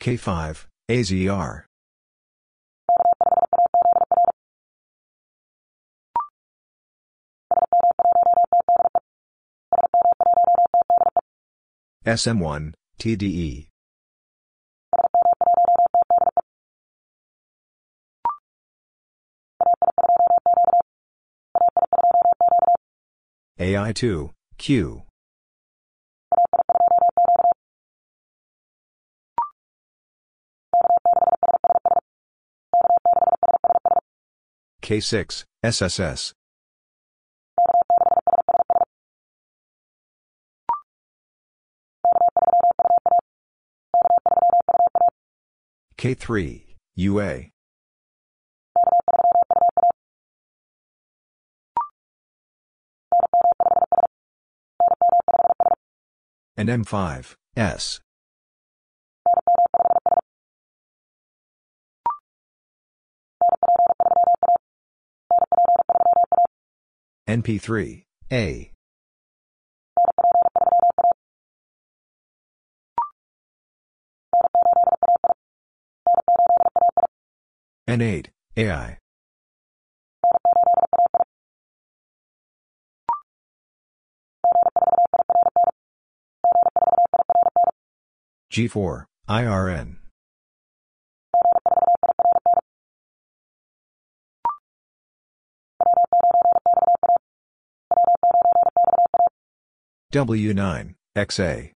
[SPEAKER 1] K5, AZR. SM1, TDE. AI2, Q. K6, SSS. K3, UA. And M5, S. NP3, A. N8, AI. G4, IRN. W9, XA.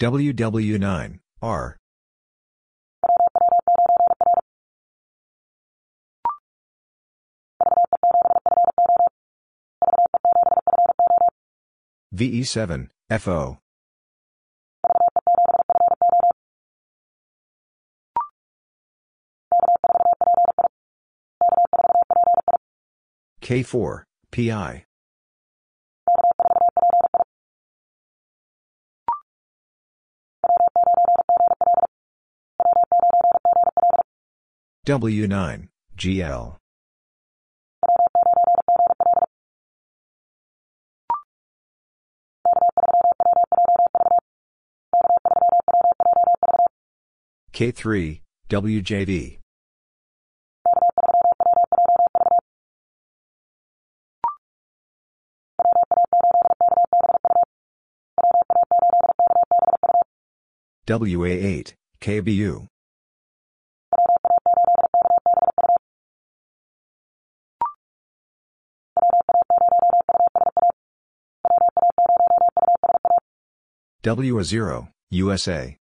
[SPEAKER 1] WW9, R. VE7, FO. K4, PI. W9, GL. K3, WJV. WA8, KBU. WA0, USA.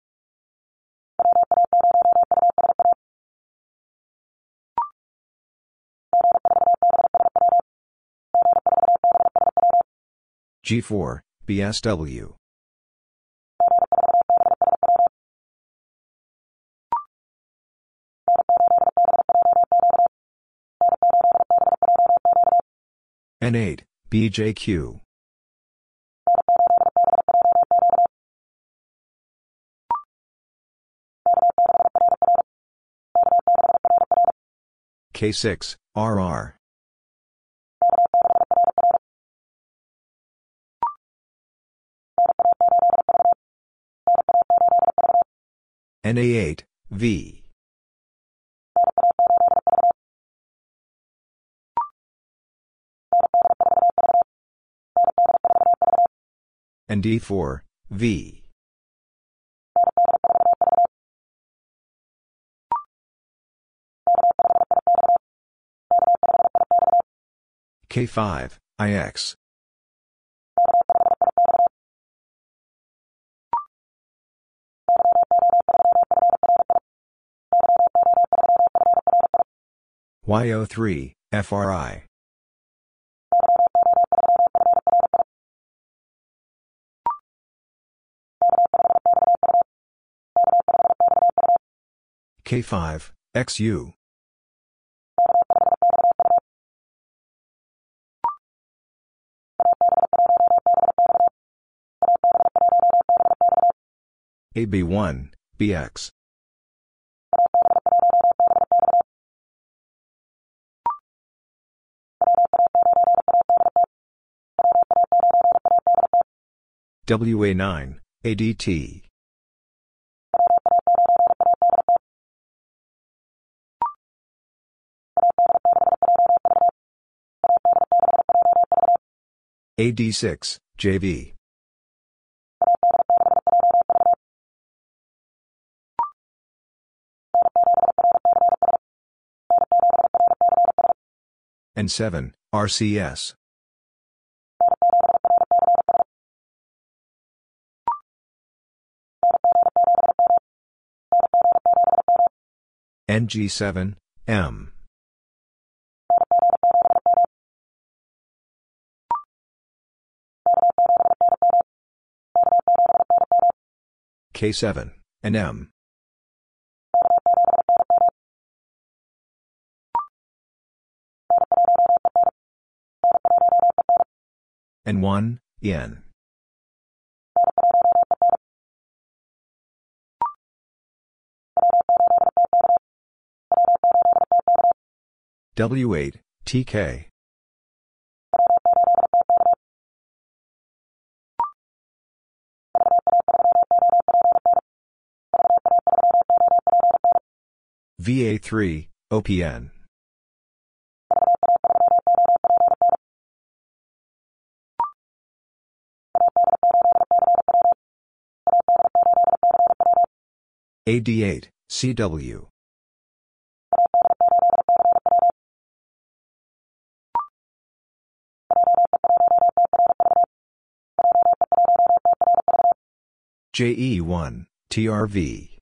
[SPEAKER 1] G4, BSW. N8, BJQ. K6, RR. NA8, V. ND4, V. K5, IX. YO3, FRI. K5, XU. AB1, BX. WA9, ADT. AD6, JV. N7, RCS. NG7, M. K7, and M. N1, W8, TK. VA3, OPN. AD8, CW. JE1, TRV.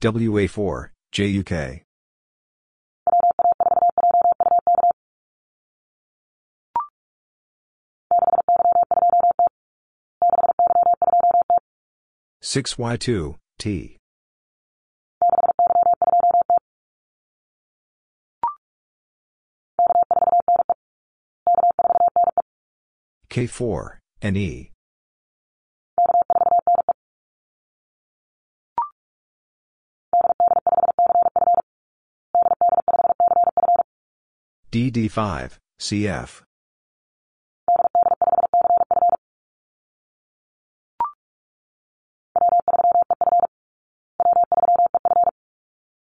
[SPEAKER 1] WA4, JUK. Six Y two T K four N E DD5, CF.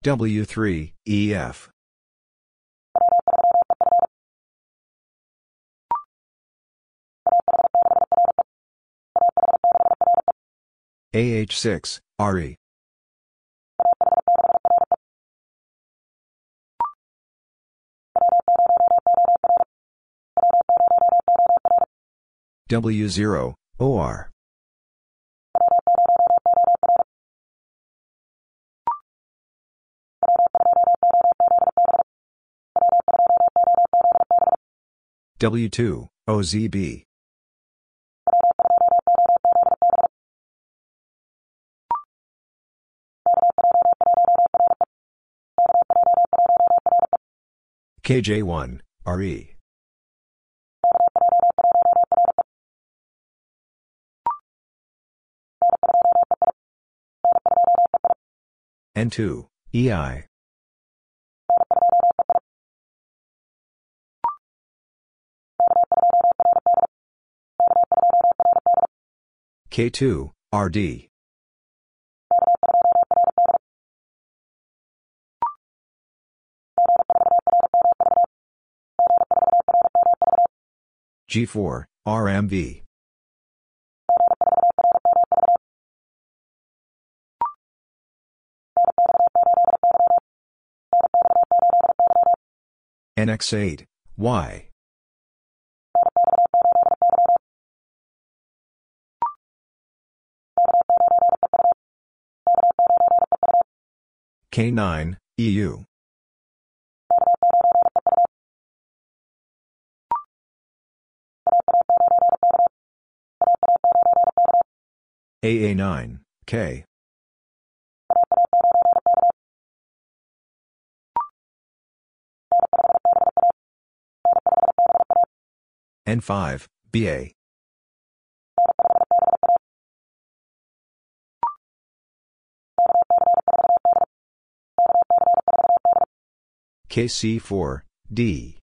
[SPEAKER 1] W3, EF. AH6, RE. W0, OR. W2, OZB. KJ1, RE. N2, EI. K2, RD. G4, RMV. NX8, Y. K9, EU. AA9, K. N5, BA. KC4, D.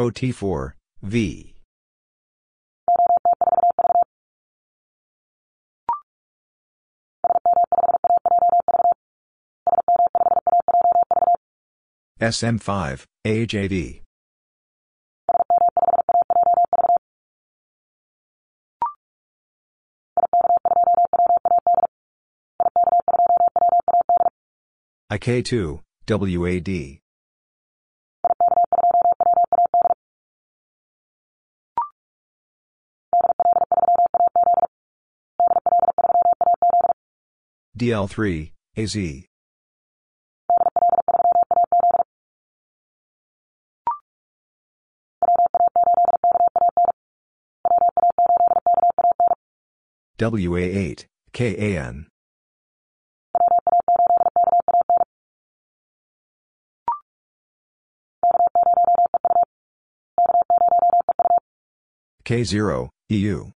[SPEAKER 1] OT4, V. SM5, AJV. IK2, WAD. DL3, AZ. WA8, KAN. K0, EU.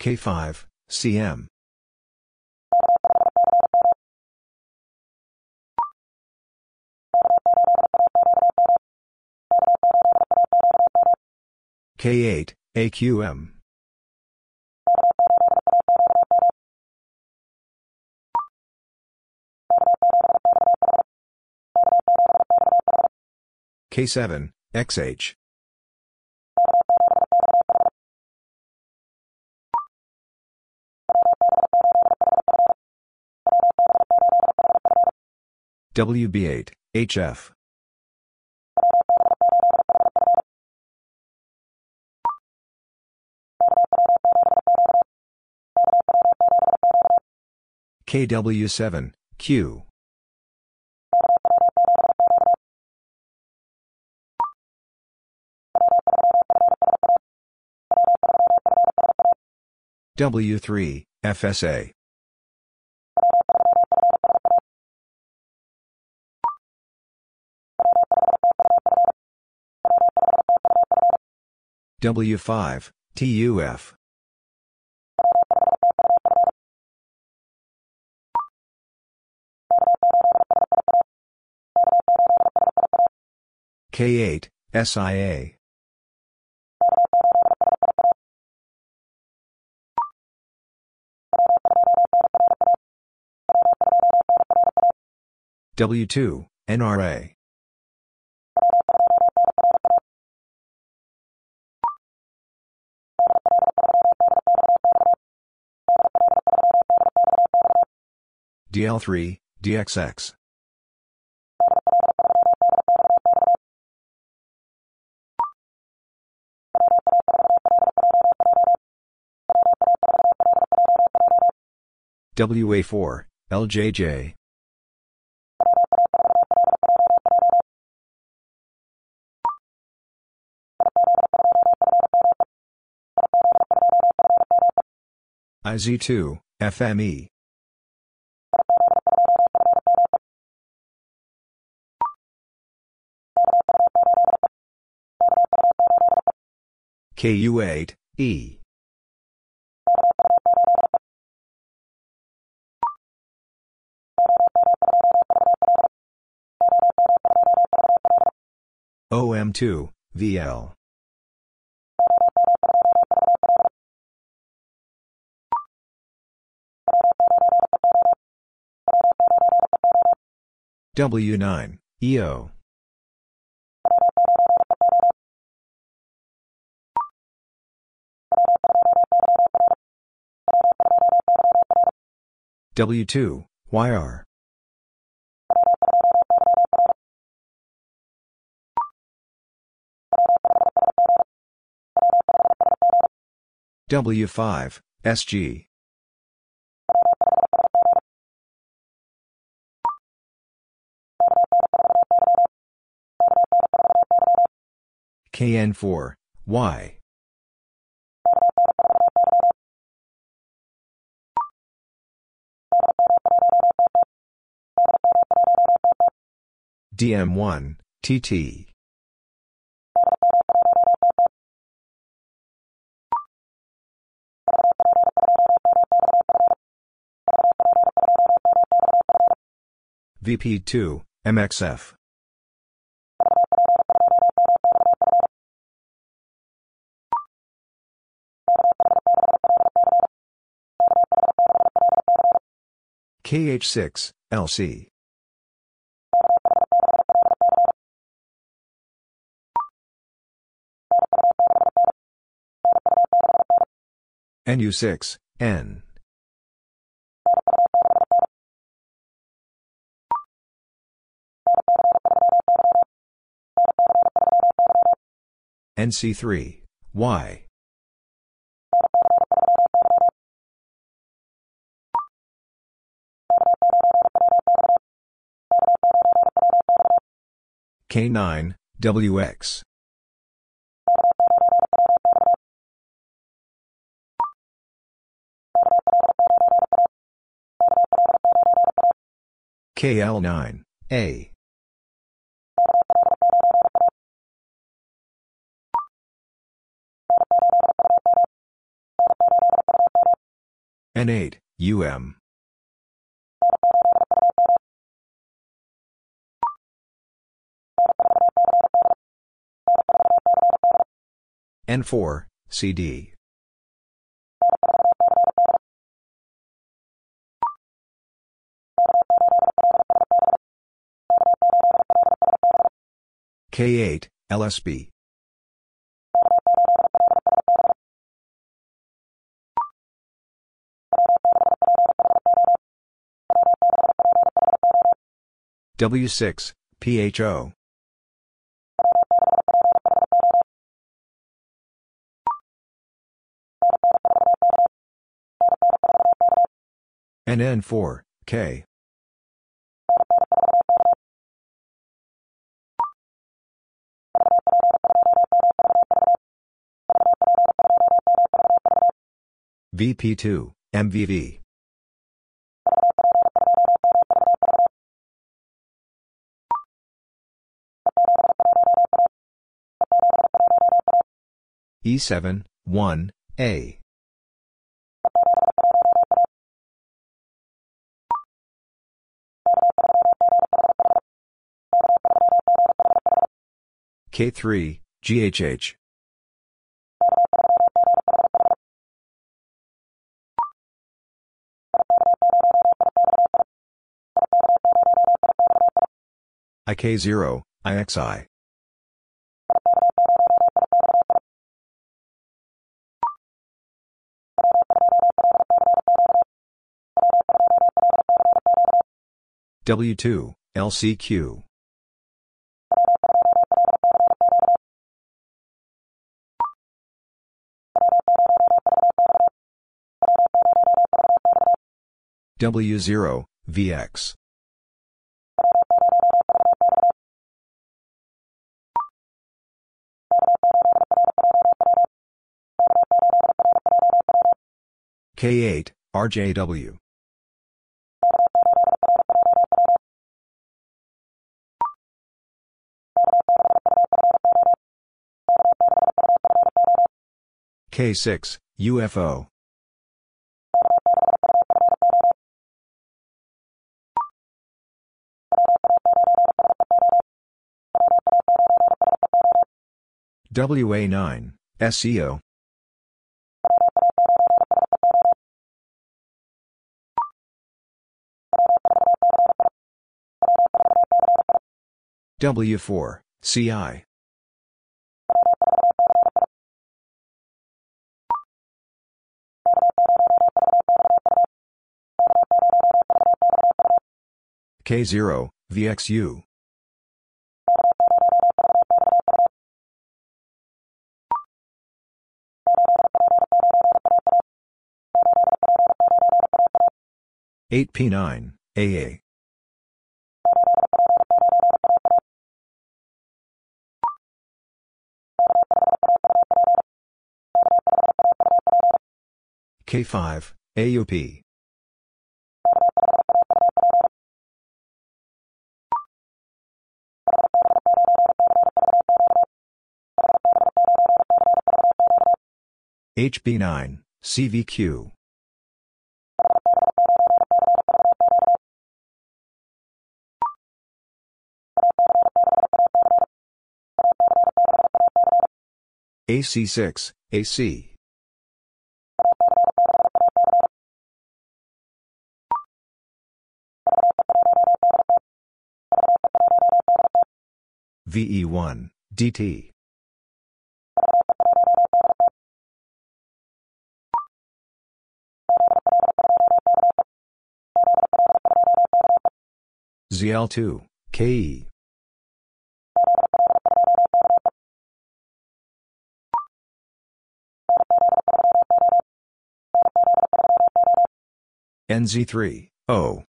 [SPEAKER 1] K5, CM. K8, AQM. K7, XH. WB8, HF. KW7, Q. W3, FSA. W5, TUF. K8, SIA. W2, NRA. DL3, DXX. WA4, LJJ. IZ2, FME. KU8, E. OM2, VL. W9, EO. W2, YR. W5, SG. KN4, Y. DM1, TT. VP2, MXF. KH6, LC. NU6, N. NC3, Y. K9, WX. KL9, A. N8, UM. N4, CD. K8, LSB. W6, PHO. NN4, K. VP2, MVV. E7, 1, A. K3, GHH. IK0, IXI. W2, LCQ. W0, VX. K8, RJW. K6, UFO. WA9, SEO. W4, CI. K0, VXU. Eight P nine AA K five AUP HB9, CVQ. AC6, AC. VE1, DT. ZL2, KE. NZ3, O.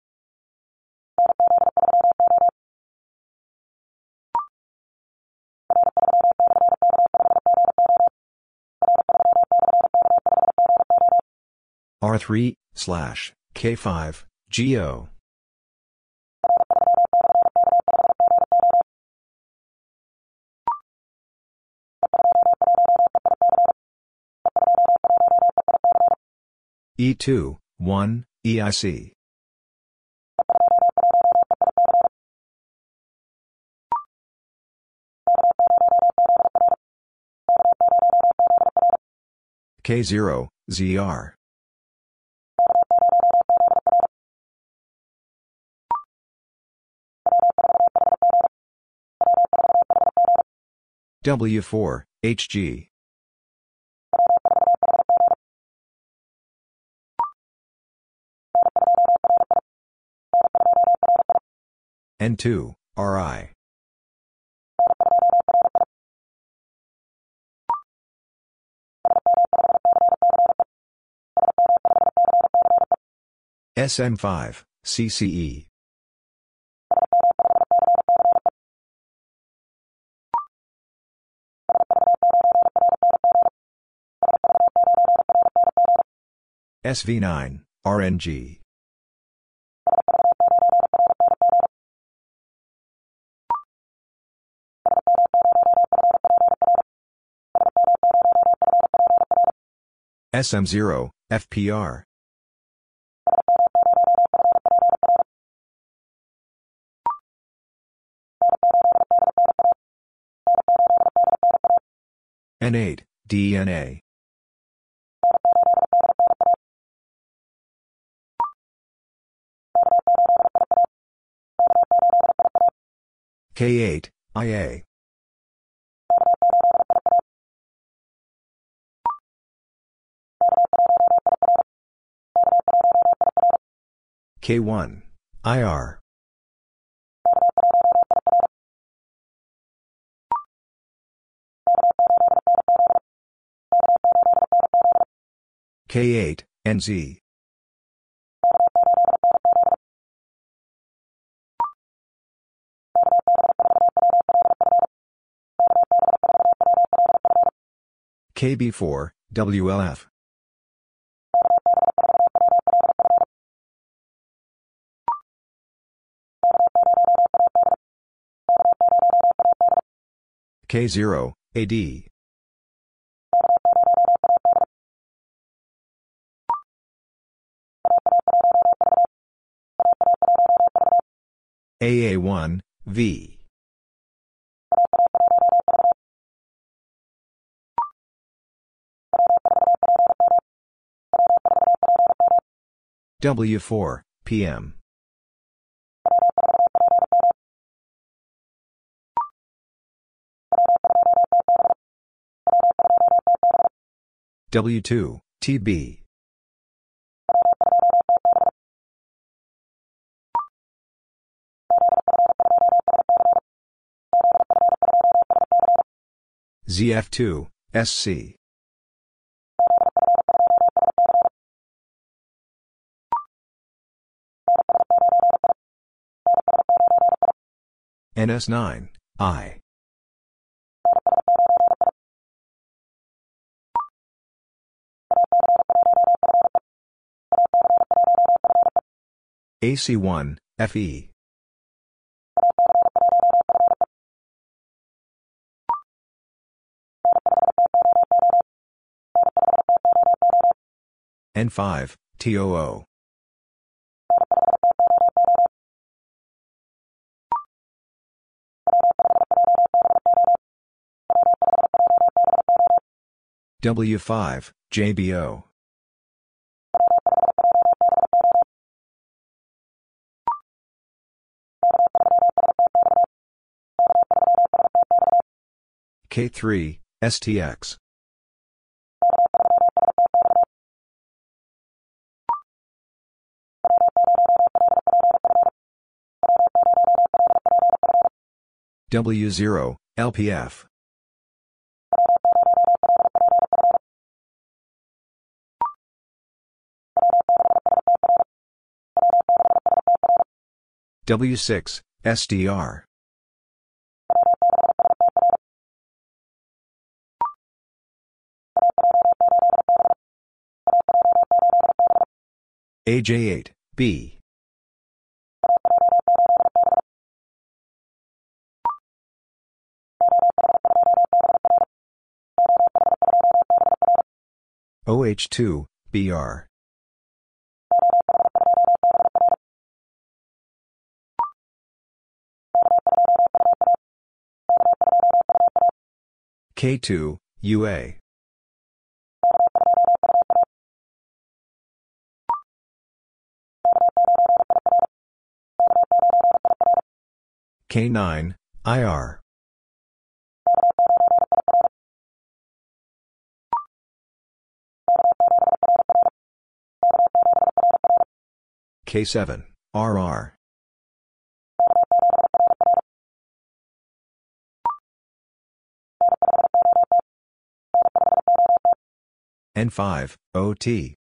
[SPEAKER 1] R3, slash, K5, GO. E2, 1, EIC. K0, ZR. W4, HG. N2, RI. SM5, CCE. SV9, RNG. SM0, FPR. N8, DNA. K8, IA. K1, IR. K8, NZ. KB4, WLF. K0, AD. AA1, V. W4, PM. W2, TB. ZF2, SC. NS9, I. AC1, FE. N5, TOO. W5, JBO. K3, STX. W0, LPF. W6, SDR. AJ8, B. OH2, BR. K2, UA. K9, IR. K7, RR. N5, OT.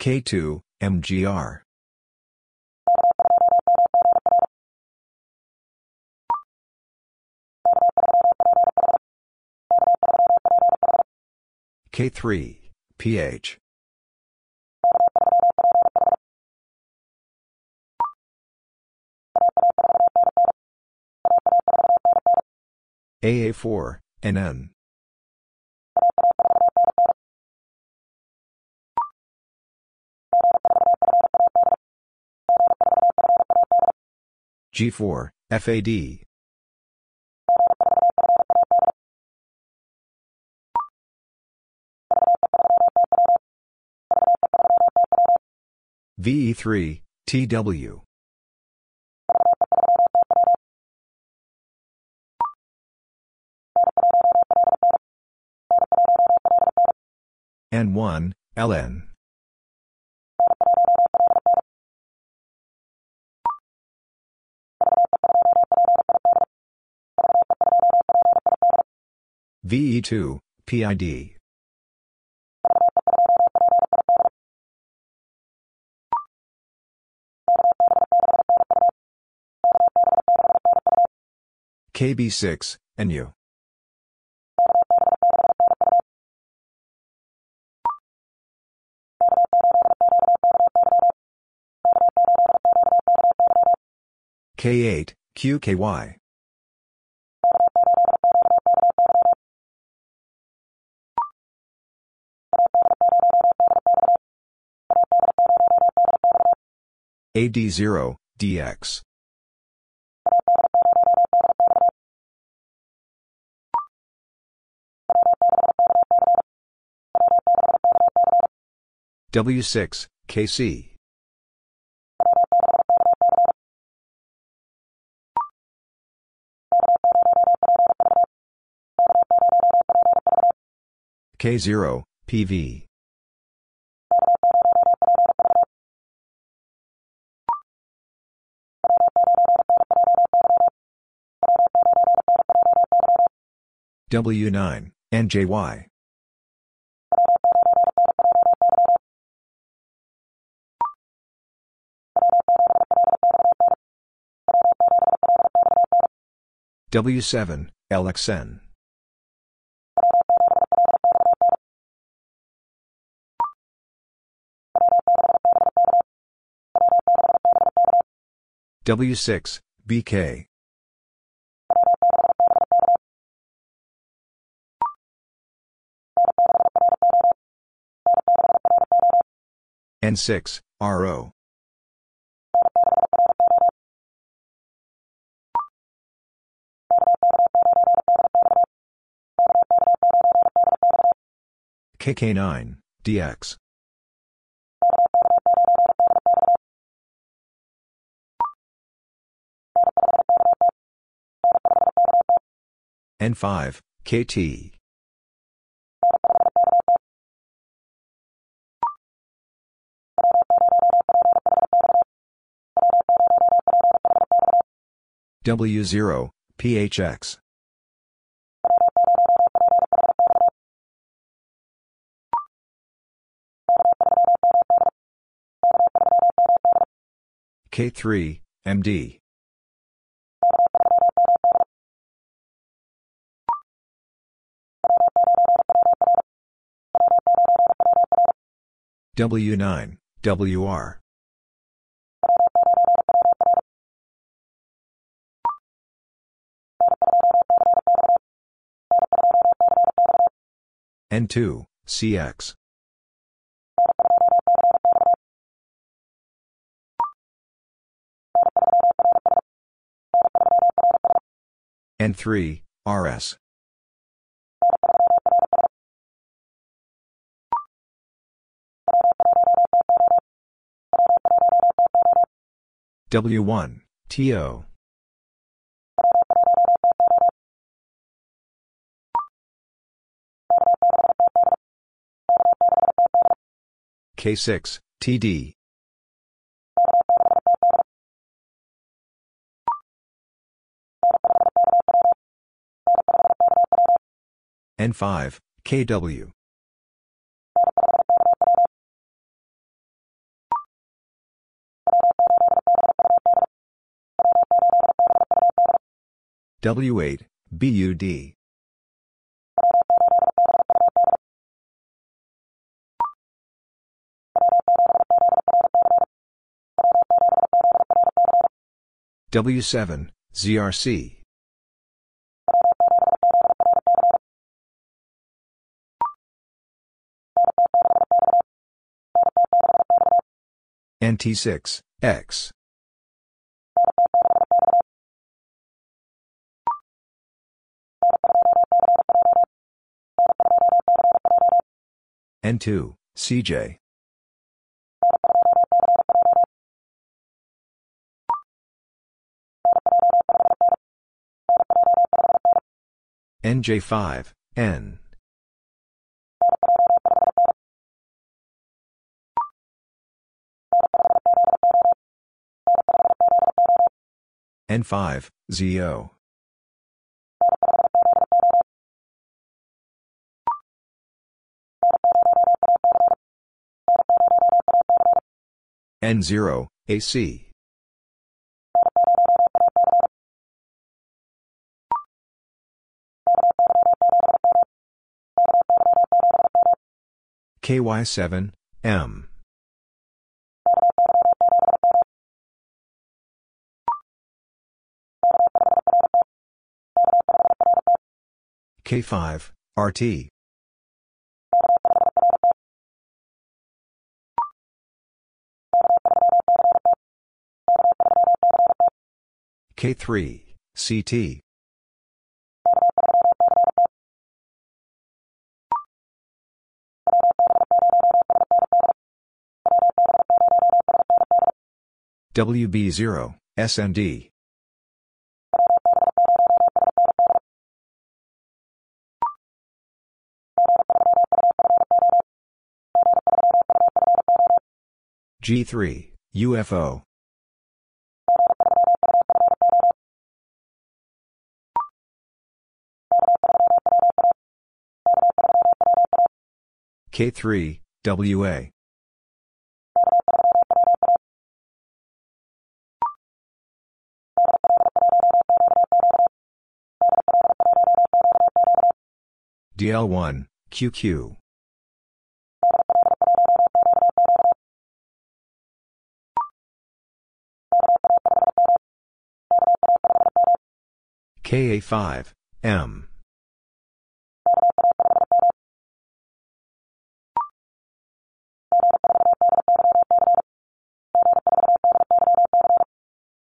[SPEAKER 1] K2, MGR. K3, PH. AA4, NN. G4, FAD. VE3, TW. N1, LN. VE2, PID. KB6, NU. K8, QKY. AD0, DX. W6, KC. K0, PV. W9, NJY. W7, LXN. W6, BK. N6, RO. KK9, DX. N5, KT. W0, PHX. K3, MD. W9, WR. N2, CX. N3, RS. W1, TO. K6, TD. N5, KW. W8, BUD. W7, ZRC. NT6, X. N2, CJ. NJ5, N. N5, ZO. N0, AC. KY7, M. K5, RT. K3, CT. WB0, SND. G3, UFO. K3, WA. DL1, QQ. KA5, M.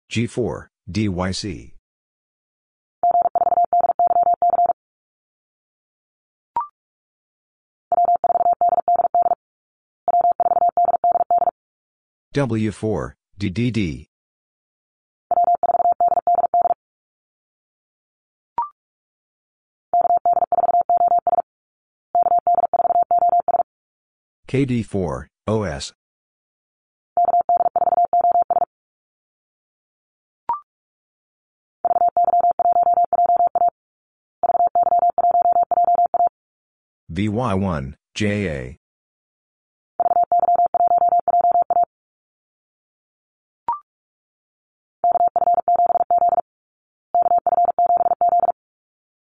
[SPEAKER 1] G4, DYC. W4, DDD. KD4, OS. VY1, JA.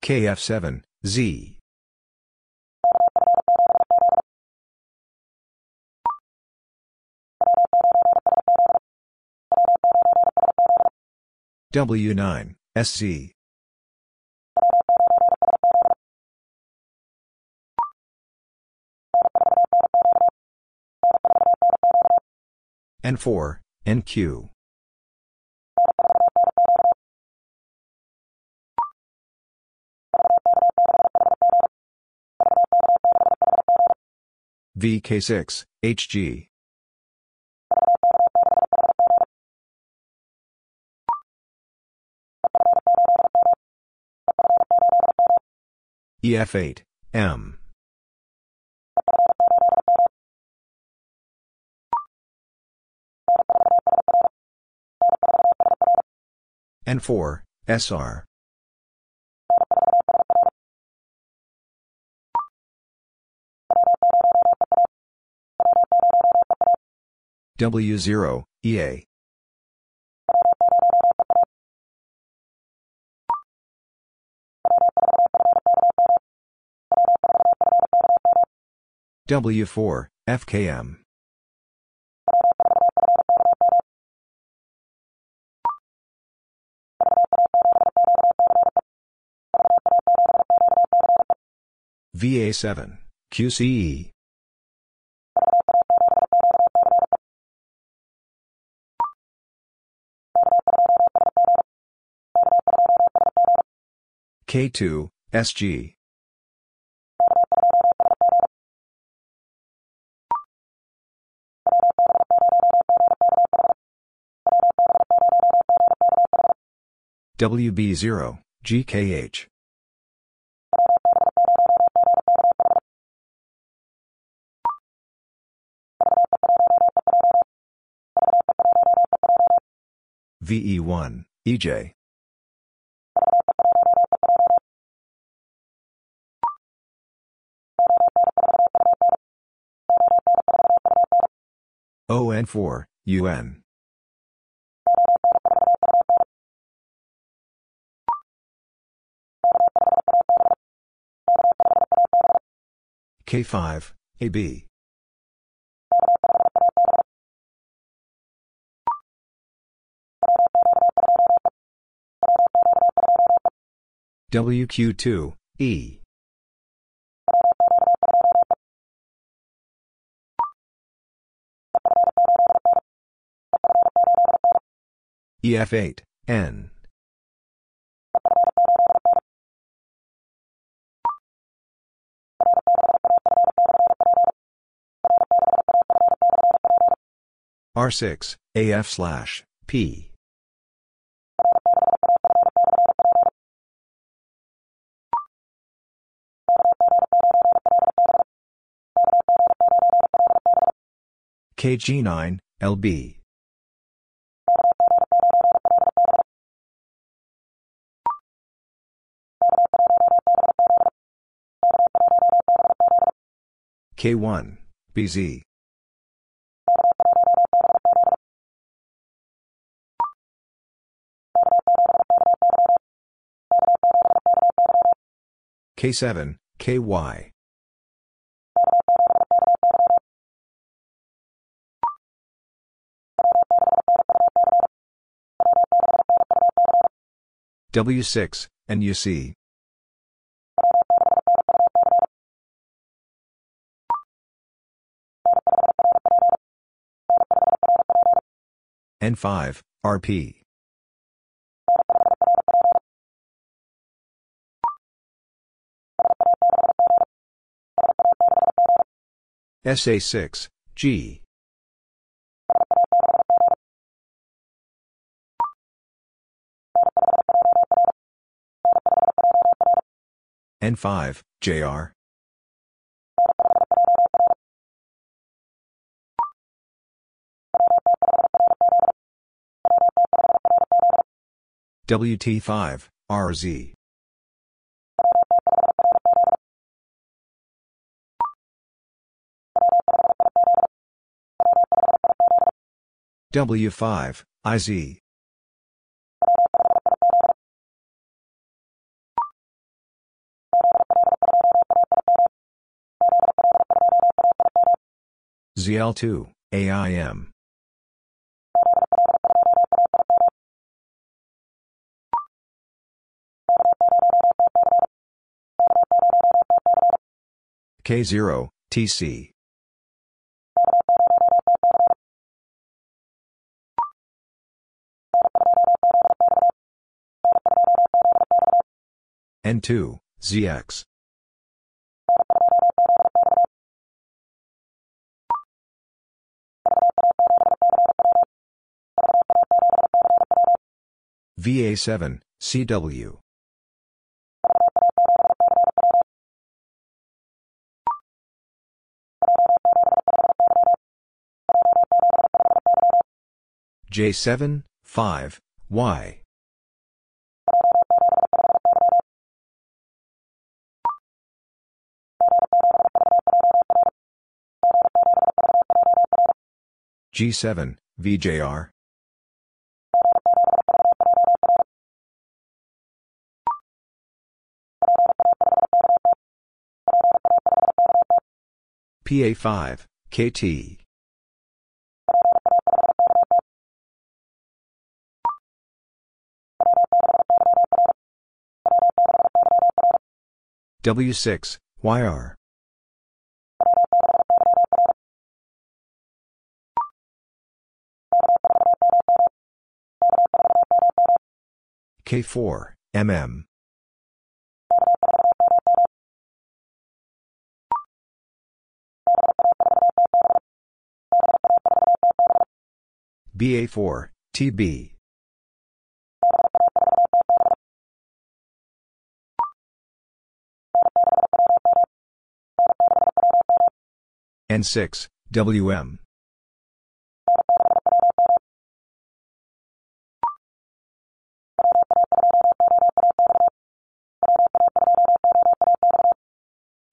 [SPEAKER 1] KF7, Z. W9, SC. N4, NQ. VK6, HG. EF8, M. N4, SR. W0, EA. W4, FKM. VA7, QCE. K2, SG. WB0, GKH. VE1, EJ. ON4, UN. K5, AB. WQ2, E. EF8, N. R6, AF slash, P. KG9, LB. K1, BZ. K7, KY. W6, NUC. N5, RP. SA6, G. N5, JR. WT5, RZ. W5, IZ. ZL2, AIM. K0, TC. N2, ZX. VA7, CW. J7, 5, Y. G7, VJR. PA5, KT. W6, YR. K4, MM. BA4, TB. N6, WM.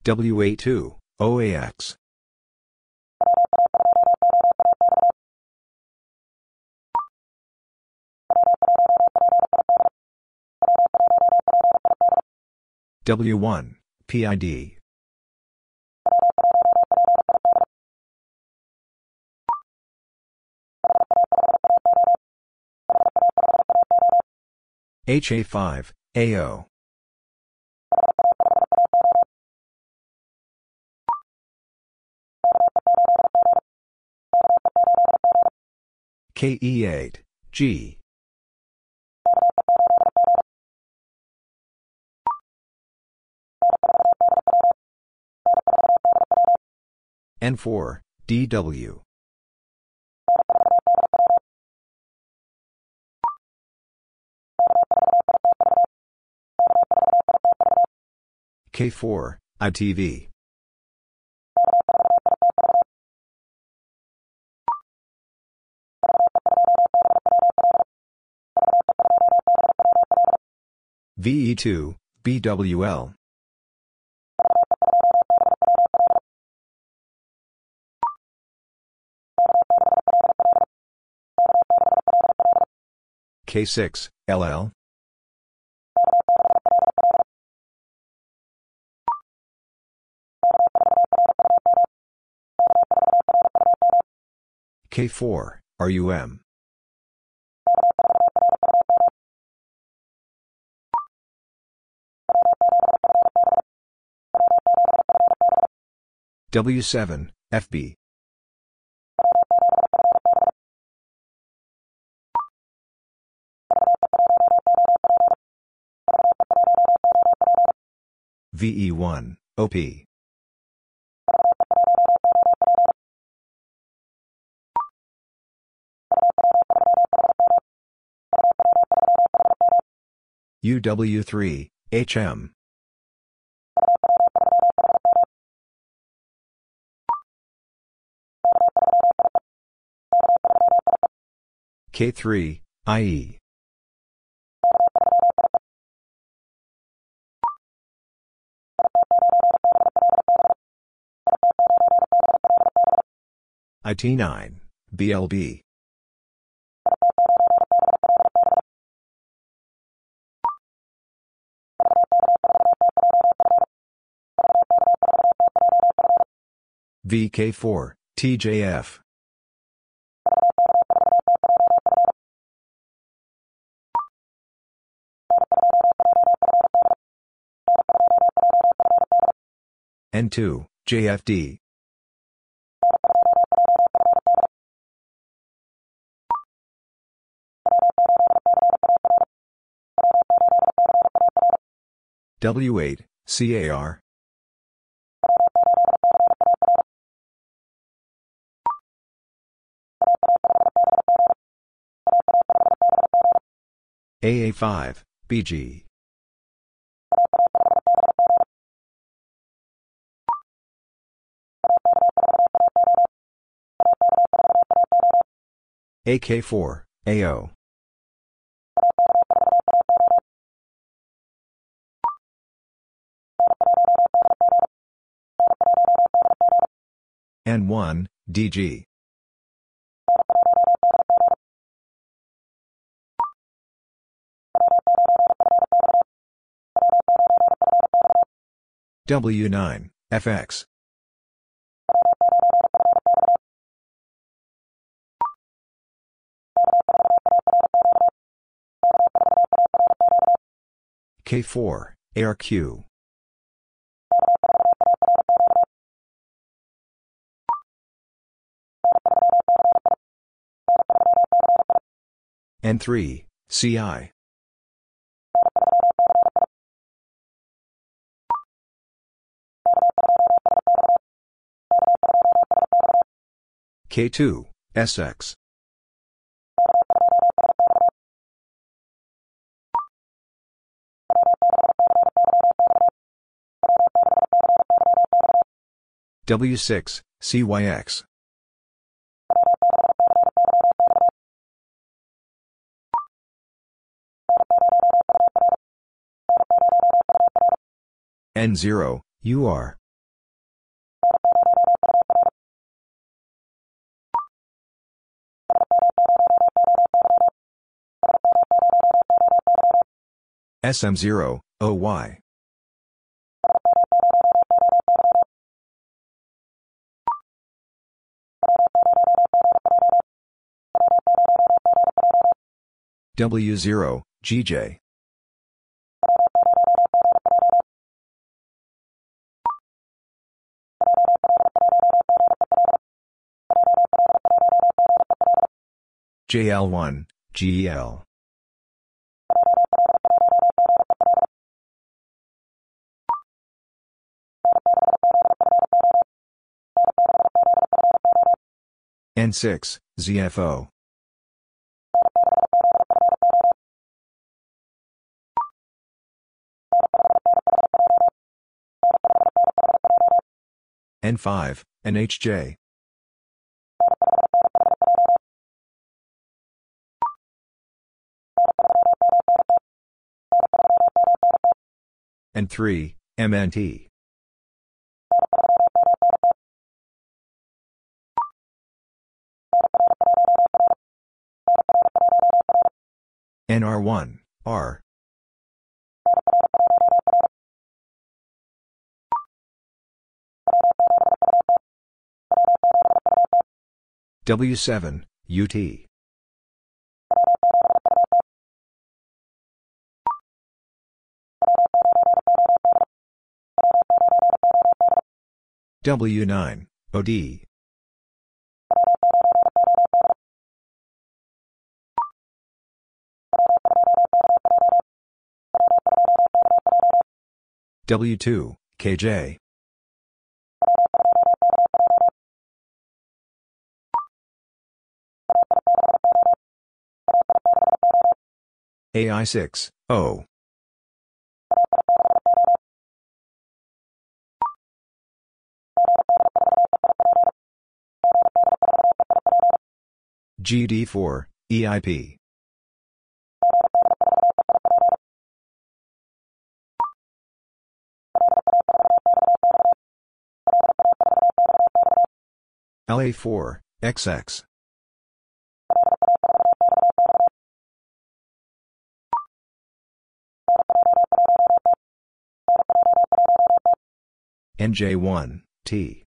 [SPEAKER 1] WA2, OAX. W1, PID. HA5, AO. KE8, G. N4, DW. K4, ITV. VE2, BWL. K6, LL. K4, RUM. W7, FB. VE1, OP. UW3, HM. K3, IE. IT9, BLB. VK4, TJF. N2, JFD. W8, CAR. AA5, BG. AK4, AO. N1, DG. W9, FX. K4, ARQ. N3, CI. K2, SX. W6, CYX. N0, UR. SM0, OY. W0, GJ. JL1, GEL. N6, ZFO. N5, NHJ. N3, MNT. NR1, R. W7, UT. W9, OD. W2, KJ. AI6, O. GD4, EIP. LA4, XX. NJ1, T.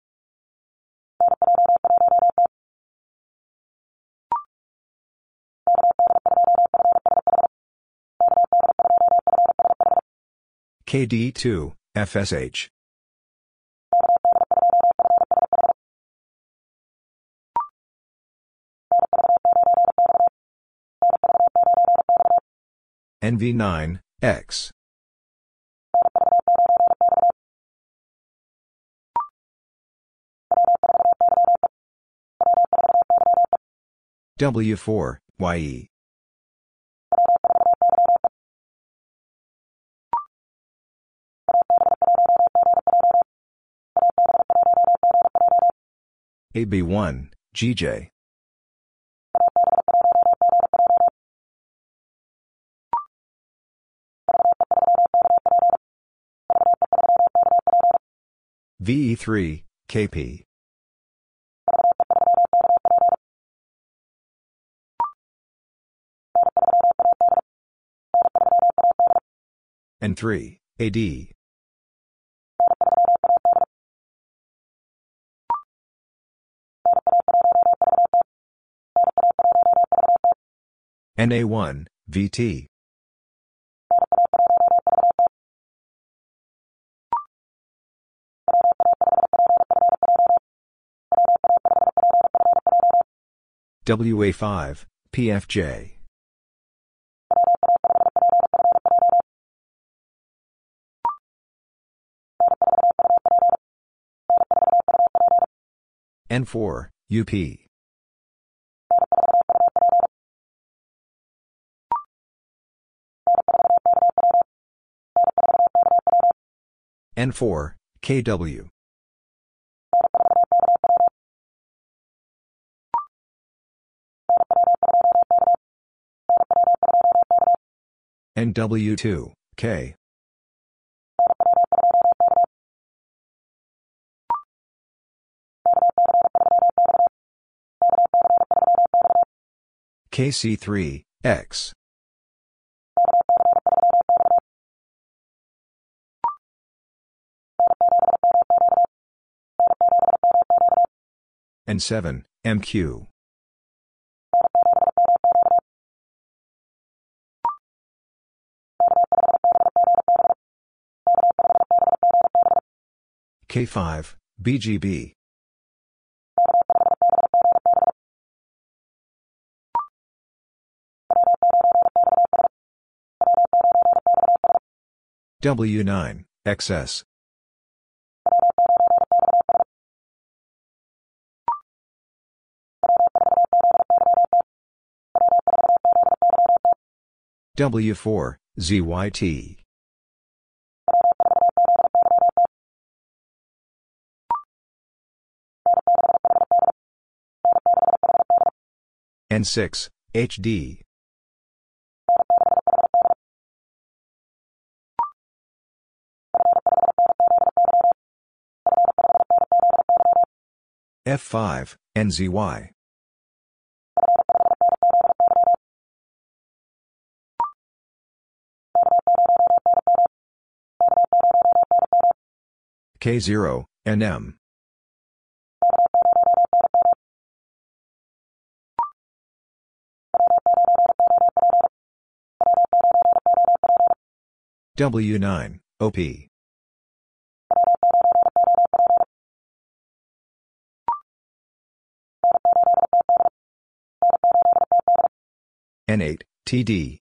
[SPEAKER 1] KD2, FSH. NV9, X. W4, YE. AB1, GJ. VE3, KP. N3, AD. NA1, VT. WA5, PFJ. N4, UP. N4, KW. NW2, K. KC3, X. N7, MQ. K5, BGB. W9, XS. W4, ZYT. N6, HD. F5, NZY. K0, NM. W9, OP. N8, TD.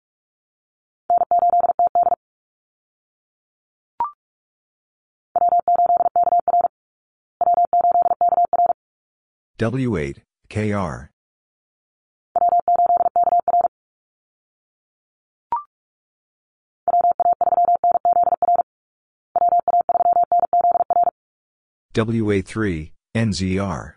[SPEAKER 1] W8, KR. WA3, NZR.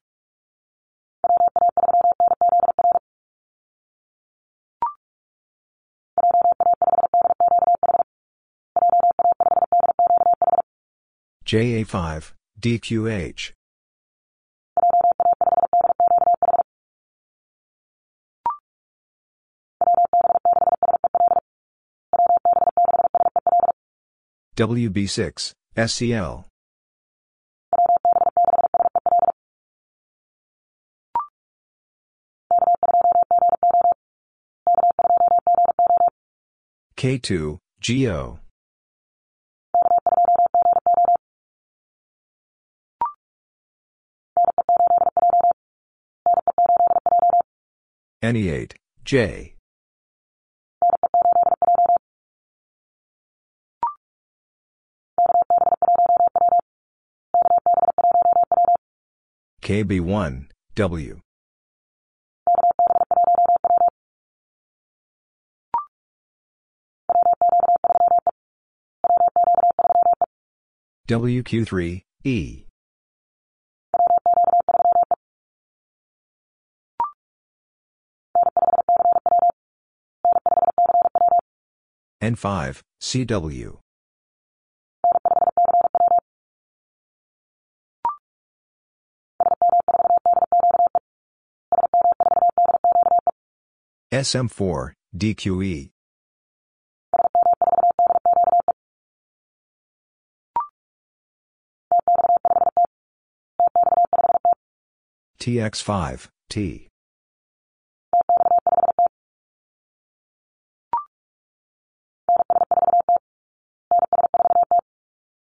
[SPEAKER 1] JA5, DQH. WB6, SCL. K2, GO. NE8, J. KB1, W. WQ3, E. N5, CW. SM4, DQE. TX5, T.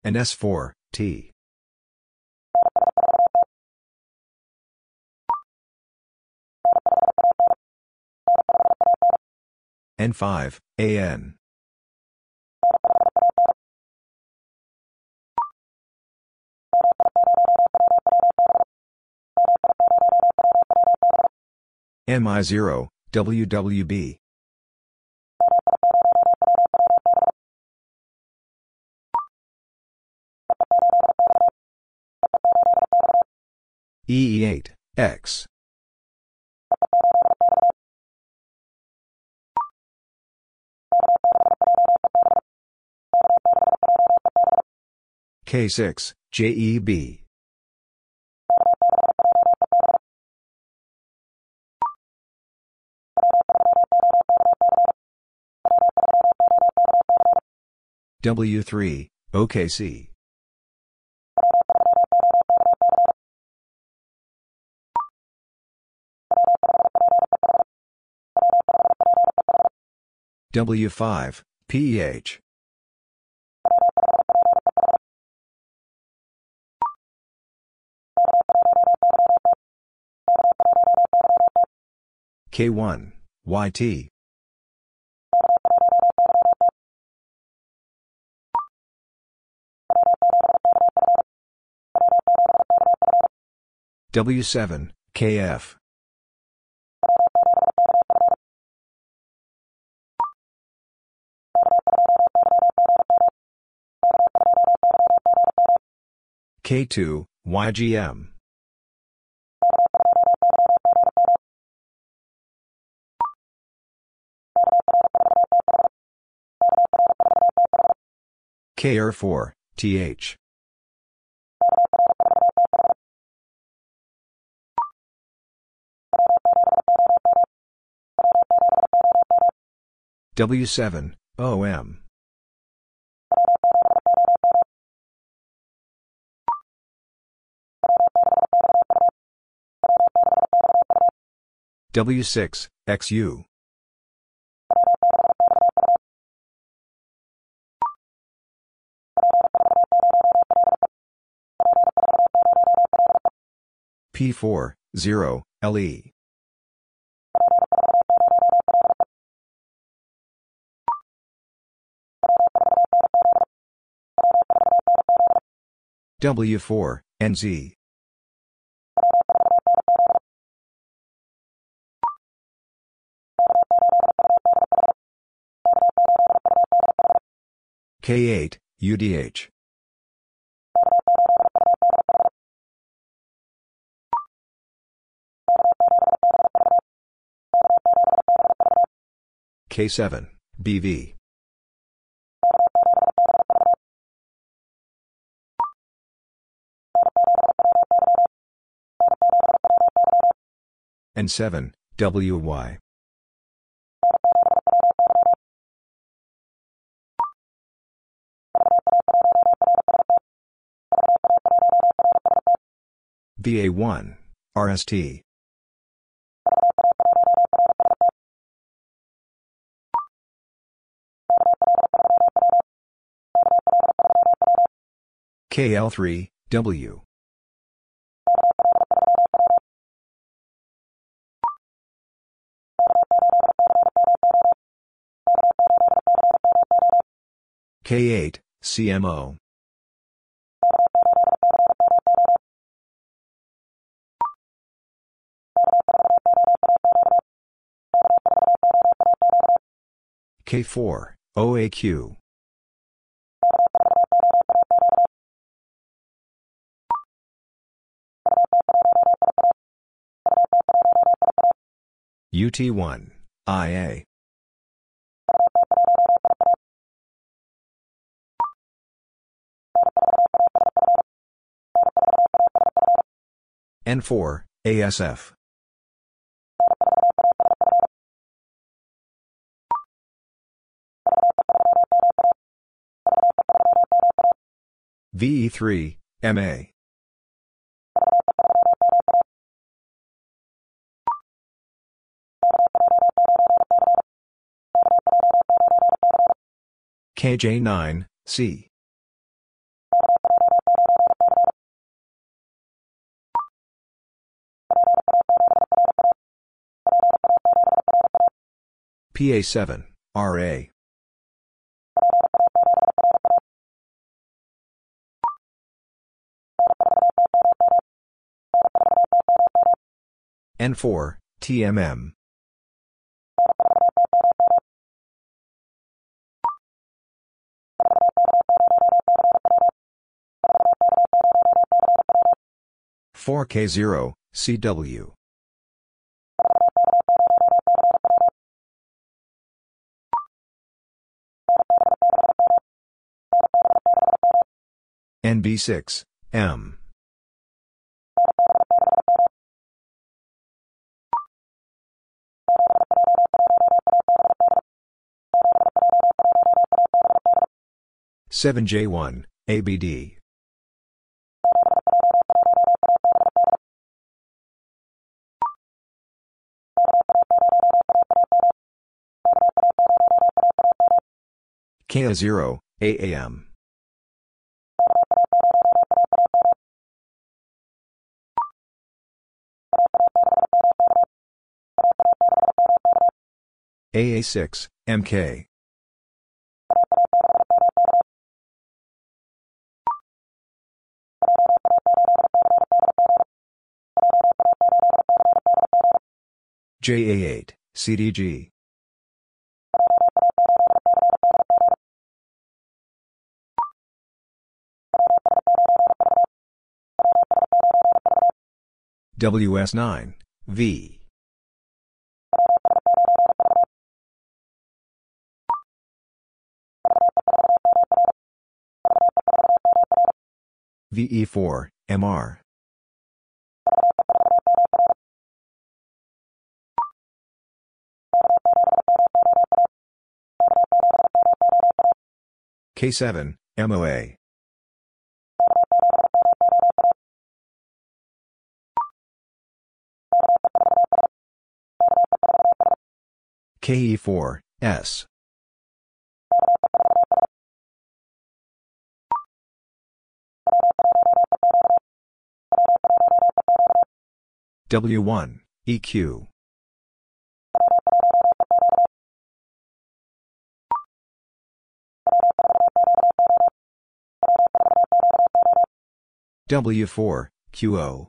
[SPEAKER 1] And S4, T. N5, AN. MI0, WWB. EE8, X. K6, JEB. W3, OKC. W5, PEH. K1, YT. W7, KF. K2, YGM. KR4, TH. W7, OM. W6, XU. P4, 0, LE. W4, NZ. K8, UDH. K7, BV. N7, WY. VA1, RST. KL3, W. K8, CMO. K4, OAQ. UT1, IA. N4, ASF. VE3, MA. KJ9, C. PA7, RA. N4, TMM. Four K zero CW NB6 M. Seven J one ABD KA0, AAM. AA6, MK. JA8, CDG. WS9, V. VE4, MR. K7, MOA. KE4, S. W1, EQ. W4, QO.